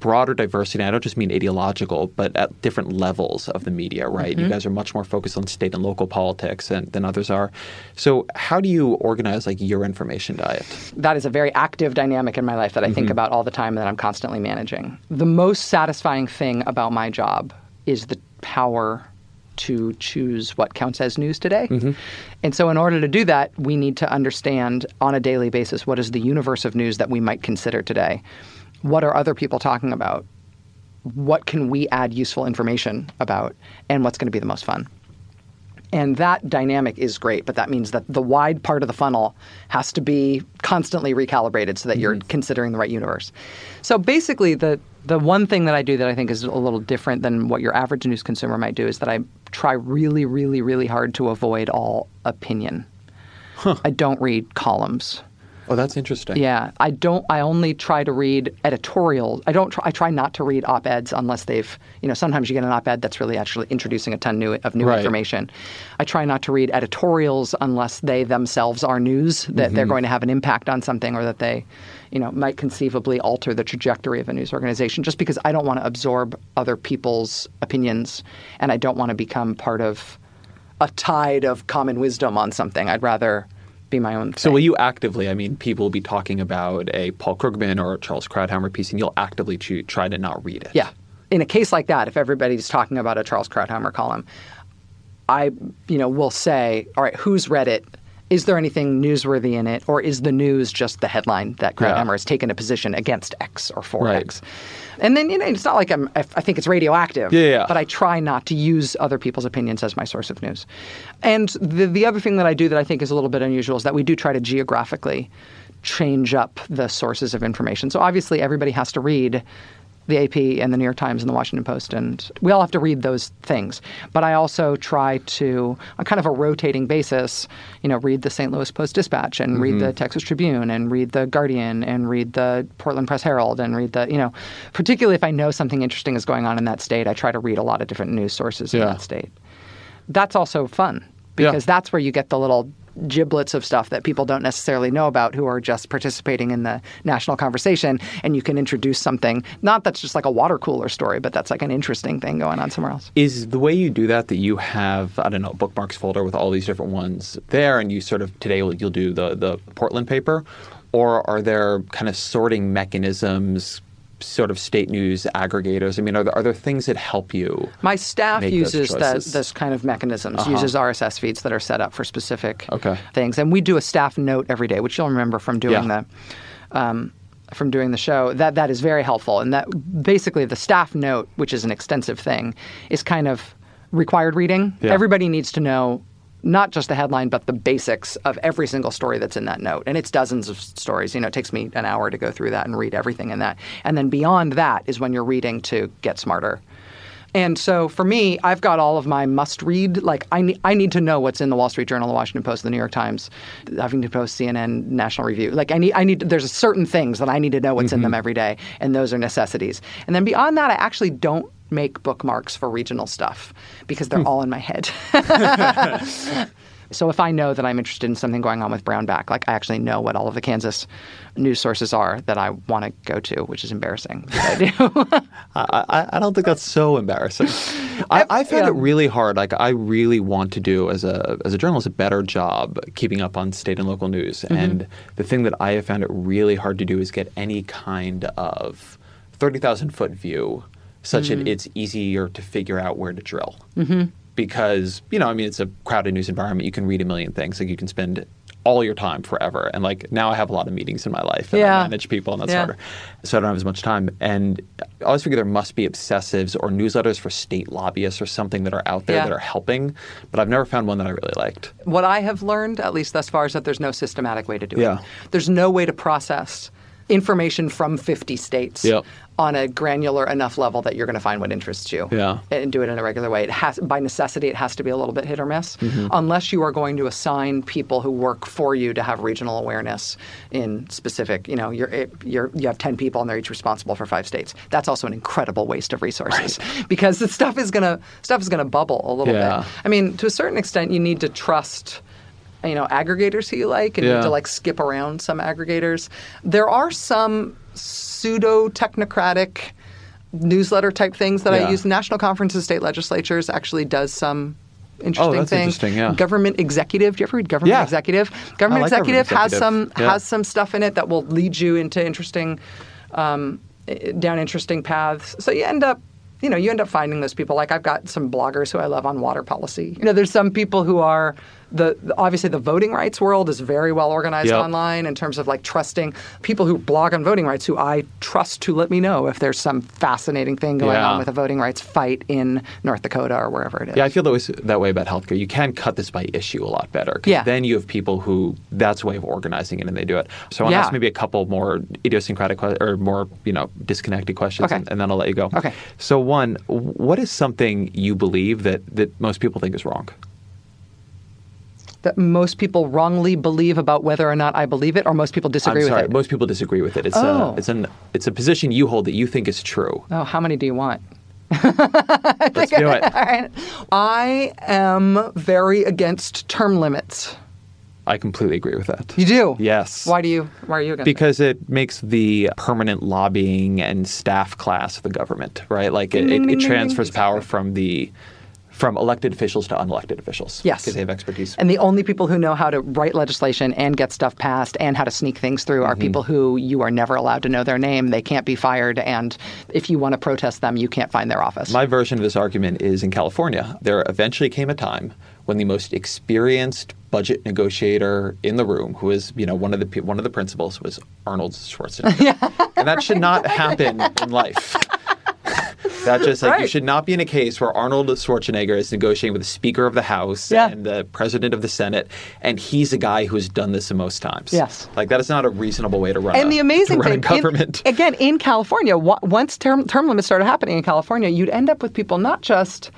broader diversity. and I don't just mean ideological, but at different levels of the media, right? You mm-hmm. guys are much more focused on state and local politics and, than others are. So, how do you organize like your information diet? that is a very active dynamic in my life that I think mm-hmm. about all the time and that I'm constantly managing. The most satisfying thing about my job is the power to choose what counts as news today. Mm-hmm. And so, in order to do that, we need to understand on a daily basis what is the universe of news that we might consider today. What are other people talking about? What can we add useful information about? And what's going to be the most fun? And that dynamic is great, but that means that the wide part of the funnel has to be constantly recalibrated so that you're mm-hmm. considering the right universe. So basically, the the one thing that I do that I think is a little different than what your average news consumer might do is that I try really, really, really hard to avoid all opinion. I don't read columns. Oh, that's interesting. Yeah, I don't. I only try to read editorials. I don't. Try, I try not to read op-eds unless they've. You know, sometimes you get an op-ed that's really actually introducing a ton new, of new Right. information. I try not to read editorials unless they themselves are news that they're mm-hmm. going to have an impact on something or that they, you know, might conceivably alter the trajectory of a news organization. Just because I don't want to absorb other people's opinions and I don't want to become part of a tide of common wisdom on something. I'd rather be my own. So will you actively? I mean, people will be talking about a Paul Krugman or a Charles Krauthammer piece, and you'll actively try to not read it. Yeah. In a case like that, if everybody's talking about a Charles Krauthammer column, I, you know, will say, all right, who's read it? Is there anything newsworthy in it, or is the news just the headline that Yeah. Krauthammer has taken a position against X or for Right. X? And then you know, it's not like I'm. I I think it's radioactive. Yeah, yeah. But I try not to use other people's opinions as my source of news. And the the other thing that I do that I think is a little bit unusual is that we do try to geographically change up the sources of information. So obviously, everybody has to read the AP and the New York Times and the Washington Post, and we all have to read those things. But I also try to, on kind of a rotating basis, you know, read the St. Louis Post Dispatch and read the mm-hmm. Texas Tribune and read the Guardian and read the Portland Press Herald and read the, you know, particularly if I know something interesting is going on in that state, I try to read a lot of different news sources in that state. That's also fun Yeah. because that's where you get the little giblets of stuff that people don't necessarily know about who are just participating in the national conversation and you can introduce something not that's just like a water cooler story but that's like an interesting thing going on somewhere else Is the way you do that that you have I don't know bookmarks folder with all these different ones there, and you sort of today you'll, do the the Portland paper, or are there kind of sorting mechanisms? Sort of state news aggregators. I mean, are there, are there things that help you? my staff uses that this kind of mechanisms uses rss feeds that are set up for specific Okay. things and we do a staff note every day which you'll remember from doing Yeah. the um, from doing the show that that is very helpful and that basically the staff note which is an extensive thing is kind of required reading Yeah. everybody needs to know not just the headline, but the basics of every single story that's in that note. And it's dozens of stories. You know, it takes me an hour to go through that and read everything in that. And then beyond that is when you're reading to get smarter. And so for me, I've got all of my must read. Like, I, ne- I need to know what's in the Wall Street Journal, the Washington Post, the New York Times, the Huffington Post, CNN, National Review. Like, I need, I need, there's certain things that I need to know what's in mm-hmm. them every day, and those are necessities. And then beyond that, I actually don't make bookmarks for regional stuff because they're all in my head. So if I know that I'm interested in something going on with brownback, like I actually know what all of the Kansas news sources are that I want to go to, which is embarrassing. I do. I, I, I don't think that's so embarrassing. I, I found yeah. it really hard. Like I really want to do as a as a journalist a better job keeping up on state and local news. Mm-hmm. And the thing that I have found it really hard to do is get any kind of thirty thousand foot view, such Mm-hmm. that it's easier to figure out where to drill. Mm-hmm. Because you know, I mean, it's a crowded news environment. You can read a million things. Like you can spend all your time forever. And like now I have a lot of meetings in my life and Yeah. I manage people and that's Yeah. harder. So I don't have as much time. And I always figure there must be obsessives or newsletters for state lobbyists or something that are out there Yeah. that are helping. But I've never found one that I really liked. what I have learned, at least thus far, is that there's no systematic way to do it. There's no way to process information from 50 states Yep. On a granular enough level that you're going to find what interests you Yeah. and do it in a regular way. It has, by necessity, it has to be a little bit hit or miss, Mm-hmm. unless you are going to assign people who work for you to have regional awareness in specific. You know, you're, it- you're, you have 10 people and they're each responsible for five states. That's also an incredible waste of resources because the stuff is gonna stuff is gonna bubble a little Yeah. bit. I mean, to a certain extent, you need to trust you know aggregators who you like and you Yeah. need to like skip around some aggregators there are some pseudo technocratic newsletter type things that Yeah. i use national conference of state legislatures actually does some interesting Oh, that's things interesting, yeah. government executive do you ever read government Yeah. executive government like Government executive has some Yeah. has some stuff in it that will lead you into interesting um, down interesting paths so you end up you know you end up finding those people like i've got some bloggers who i love on water policy you know there's some people who are the obviously the voting rights world is very well organized Yep. online in terms of like trusting people who blog on voting rights who i trust to let me know if there's some fascinating thing going Yeah. on with a voting rights fight in north dakota or wherever it is Yeah, I feel that way, that way about healthcare. You can cut this by issue a lot better. Yeah. Then you have people who that's a way of organizing it and they do it. So I want to Yeah. ask maybe a couple more idiosyncratic que- or more you know disconnected questions, Okay. and, and then I'll let you go. Okay. So one, what is something you believe that that most people think is wrong? That most people wrongly believe about whether or not i believe it or most people disagree I'm sorry, with it most people disagree with it. It's Oh. a it's an it's a position you hold that you think is true. oh how many do you want Let's do it. All right. I am very against term limits. I completely agree with that. You do? Yes. Why do you? Why are you against? Because it makes the permanent lobbying and staff class of the government, right? Like it, it, it transfers power from the from elected officials to unelected officials. Yes. because they have expertise. And the only people who know how to write legislation and get stuff passed and how to sneak things through Mm-hmm. are people who you are never allowed to know their name. They can't be fired. And if you want to protest them, you can't find their office. My version of this argument is in California. There eventually came a time when the most experienced budget negotiator in the room, who was you know one of the one of the principals, was Arnold Schwarzenegger, and that should not happen in life. That just like you should not be in a case where Arnold Schwarzenegger is negotiating with the Speaker of the House Yeah. and the President of the Senate, and he's a guy who has done this the most times. Yes. like that is not a reasonable way to run. and a, the amazing thing, government. in- again, in California, once term, term limits started happening in California, you'd end up with people not just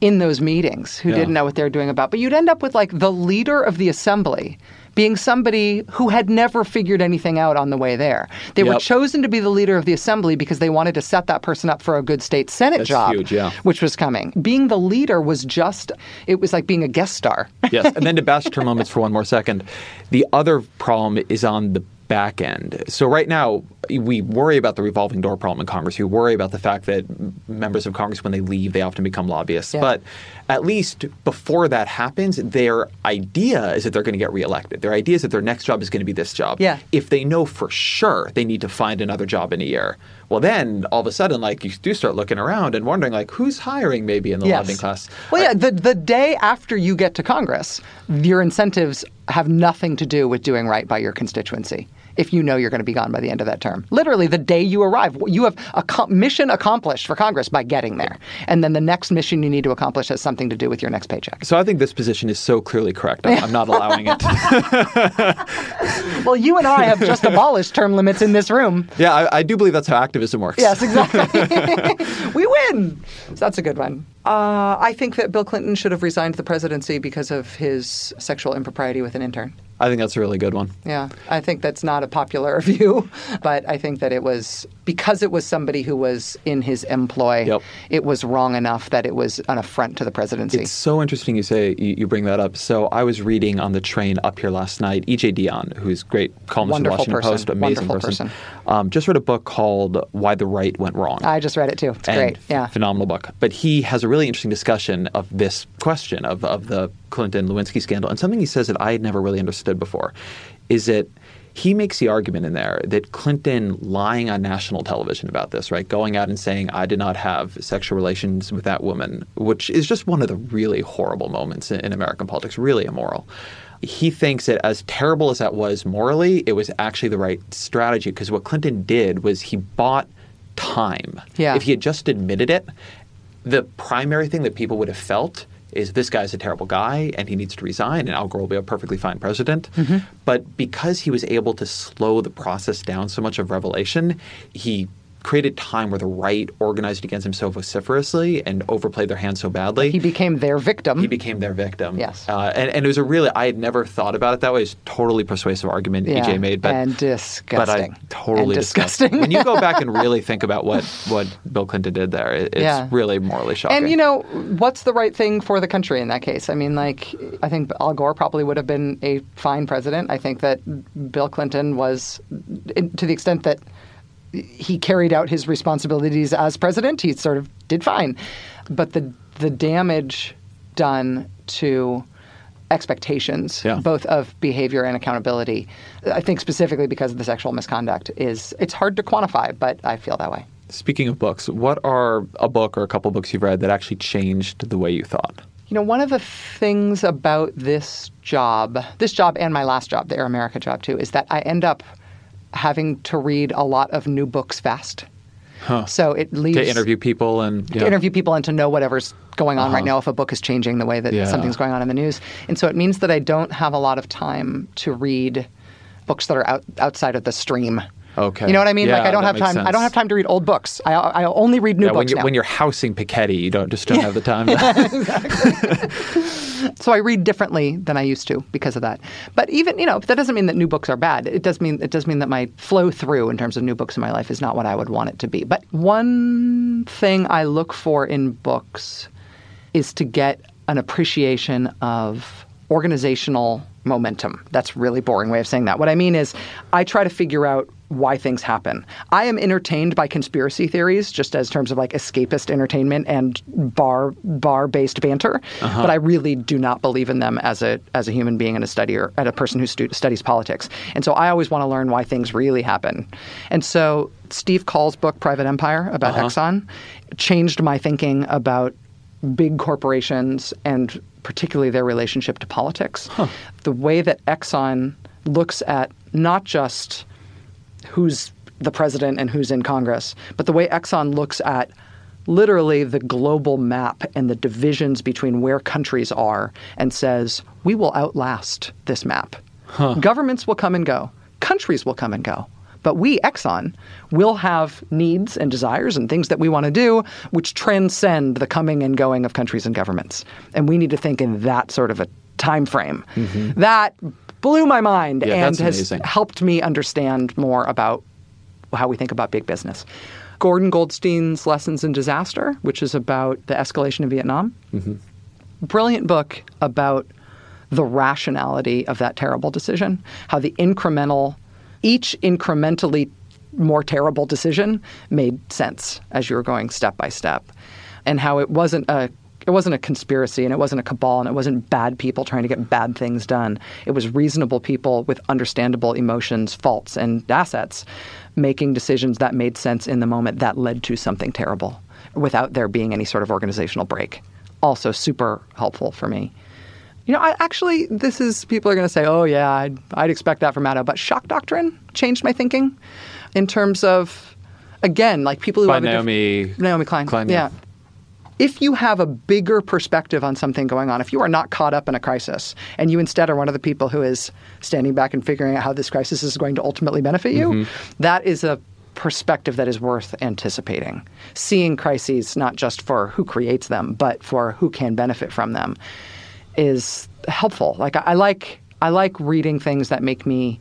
in those meetings who Yeah. didn't know what they were doing about, but you'd end up with like the leader of the assembly being somebody who had never figured anything out on the way there. They were chosen to be the leader of the assembly because they wanted to set that person up for a good state senate That's job, huge, yeah. which was coming. Being the leader was just it was like being a guest star. yes, and then to bash term limits for one more second. The other problem is on the back end. So right now we worry about the revolving door problem in Congress. We worry about the fact that members of Congress, when they leave, they often become lobbyists. Yeah. But at least before that happens, their idea is that they're going to get reelected. Their idea is that their next job is going to be this job. Yeah. If they know for sure they need to find another job in a year, well, then all of a sudden, like you do start looking around and wondering, like who's hiring maybe in the lobbying class. Well, yeah, the, the day after you get to Congress, your incentives have nothing to do with doing right by your constituency. If you know you're going to be gone by the end of that term. Literally, the day you arrive, you have a mission accomplished for Congress by getting there. And then the next mission you need to accomplish has something to do with your next paycheck. So I think this position is so clearly correct. I'm, I'm not allowing it. Well, you and I have just abolished term limits in this room. yeah, I, I do believe that's how activism works. Yes, exactly. we win. So that's a good one. Uh, I think that Bill Clinton should have resigned the presidency because of his sexual impropriety with an intern. I think that's a really good one. Yeah, I think that's not a popular view, but I think that it was because it was somebody who was in his employ. Yep. It was wrong enough that it was an affront to the presidency. It's so interesting you say you, bring that up. So I was reading on the train up here last night. E.J. Dionne, who's great columnist for Wonderful Washington person. Post, amazing Wonderful person, person. Um, just wrote a book called "Why the Right Went Wrong." I just read it too. It's and great. Yeah. phenomenal book. But he has a really interesting discussion of this question of, of the Clinton Lewinsky scandal. And something he says that I had never really understood before is that he makes the argument in there that Clinton lying on national television about this, right, going out and saying, I did not have sexual relations with that woman, which is just one of the really horrible moments in, in American politics, really immoral. He thinks that as terrible as that was morally, it was actually the right strategy because what Clinton did was he bought time. Yeah. If he had just admitted it, the primary thing that people would have felt is this guy's a terrible guy and he needs to resign and Al Gore will be a perfectly fine president. Mm-hmm. But because he was able to slow the process down so much of revelation, he created time where the right organized against him so vociferously and overplayed their hand so badly. He became their victim. he became their victim. Yes. Uh, and, and it was a really, I had never thought about it that way. It's a totally persuasive argument Yeah, EJ made. But, and but I disgusting. totally And disgusting. when you go back and really think about what, what Bill Clinton did there, it, it's Yeah. really morally shocking. And you know, what's the right thing for the country in that case? I mean, like, I think Al Gore probably would have been a fine president. I think that Bill Clinton was, to the extent that he carried out his responsibilities as president, he sort of did fine. But the the damage done to expectations, Yeah. both of behavior and accountability, I think specifically because of the sexual misconduct, is it's hard to quantify, but I feel that way. Speaking of books, what are a book or a couple books you've read that actually changed the way you thought? You know, one of the things about this job, this job and my last job, the Air America job too, is that I end up having to read a lot of new books fast. So it leaves To interview people and to yeah. interview people and to know whatever's going on right Uh-huh. now if a book is changing the way that Yeah. something's going on in the news. And so it means that I don't have a lot of time to read books that are out, outside of the stream. Okay. You know what I mean? Yeah, like I don't have time. makes I don't have time to read old books. I, I only read new Yeah, when books you're, now. when you're housing Piketty, you don't just don't have the time. So I read differently than I used to because of that. But even you know that doesn't mean that new books are bad. It does mean it does mean that my flow through in terms of new books in my life is not what I would want it to be. But one thing I look for in books is to get an appreciation of organizational momentum. That's a really boring way of saying that. What I mean is I try to figure out why things happen. I am entertained by conspiracy theories just as terms of like escapist entertainment and bar bar based banter, uh-huh. but I really do not believe in them as a as a human being and a studier and a person who stu- studies politics. And so I always want to learn why things really happen. And so Steve Coll's book Private Empire about uh-huh. Exxon changed my thinking about big corporations and particularly their relationship to politics. The way that Exxon looks at not just who's the president and who's in Congress, but the way Exxon looks at literally the global map and the divisions between where countries are and says, we will outlast this map. Governments will come and go, countries will come and go. But we, Exxon, will have needs and desires and things that we want to do which transcend the coming and going of countries and governments. And we need to think in that sort of a time frame. Mm-hmm. That blew my mind Yeah, and has amazing. helped me understand more about how we think about big business. Gordon Goldstein's Lessons in Disaster, which is about the escalation in Vietnam. Mm-hmm. Brilliant book about the rationality of that terrible decision, how the incremental, each incrementally more terrible decision made sense as you were going step by step, and how it wasn't a it wasn't a conspiracy and it wasn't a cabal and it wasn't bad people trying to get bad things done. It was reasonable people with understandable emotions, faults, and assets making decisions that made sense in the moment that led to something terrible without there being any sort of organizational break. Also, super helpful for me. You know, I actually, this is, people are going to say, oh, yeah, I'd, I'd expect that from Maddow. But shock doctrine changed my thinking in terms of, again, like people who By have a diff- Naomi Naomi Klein. Klein, yeah. yeah. If you have a bigger perspective on something going on, if you are not caught up in a crisis and you instead are one of the people who is standing back and figuring out how this crisis is going to ultimately benefit you, Mm-hmm. that is a perspective that is worth anticipating. Seeing crises not just for who creates them, but for who can benefit from them is helpful. Like I, I like I like reading things that make me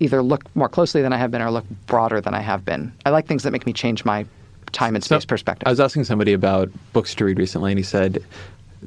either look more closely than I have been or look broader than I have been. I like things that make me change my time and space So, perspective. I was asking somebody about books to read recently, and he said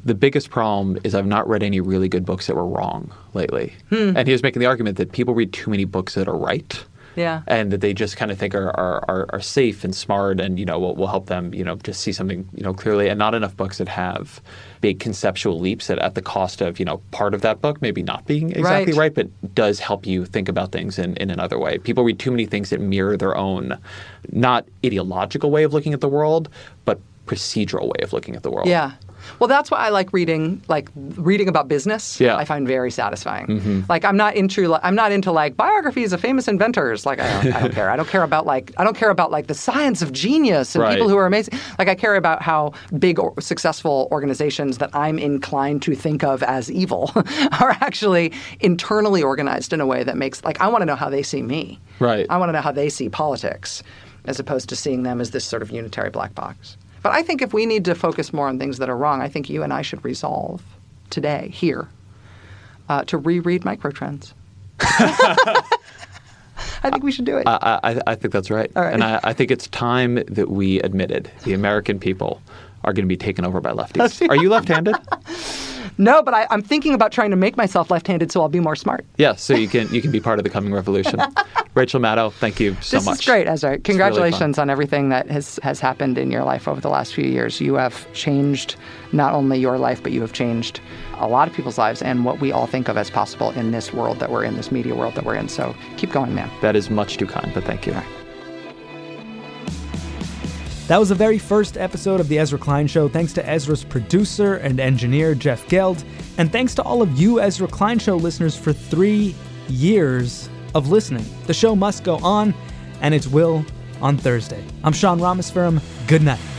the biggest problem is I've not read any really good books that were wrong lately. Hmm. And he was making the argument that people read too many books that are right. Yeah. And that they just kind of think are, are, are, are safe and smart and, you know, will, will help them, you know, just see something, you know, clearly. And not enough books that have big conceptual leaps that at the cost of, you know, part of that book maybe not being exactly Right. right, but does help you think about things in, in another way. People read too many things that mirror their own, not ideological way of looking at the world, but procedural way of looking at the world. Yeah. Well, that's why I like reading, like reading about business. Yeah. I find very satisfying. Mm-hmm. Like I'm not into, I'm not into like biographies of famous inventors. Like I don't, I don't care. I don't care about like, I don't care about like the science of genius and Right. people who are amazing. Like I care about how big or successful organizations that I'm inclined to think of as evil are actually internally organized in a way that makes, like, I want to know how they see me. Right. I want to know how they see politics, as opposed to seeing them as this sort of unitary black box. But I think if we need to focus more on things that are wrong, I think you and I should resolve today, here, uh, to reread microtrends. I think we should do it. I, I, I think that's right. All right. And I, I think it's time that we admitted the American people are going to be taken over by lefties. Are you left-handed? no, but I, I'm thinking about trying to make myself left-handed so I'll be more smart. Yeah, so you can you can be part of the coming revolution. Rachel Maddow, thank you so this much. is great, Ezra. really Congratulations fun. on everything that has, has happened in your life over the last few years. You have changed not only your life, but you have changed a lot of people's lives and what we all think of as possible in this world that we're in, this media world that we're in. So keep going, man. That is much too kind, but thank you. That was the very first episode of The Ezra Klein Show. Thanks to Ezra's producer and engineer, Jeff Geld. And thanks to all of you, Ezra Klein Show listeners, for three years of listening. The show must go on, and it will on Thursday. I'm Sean Rameswaram. Good night.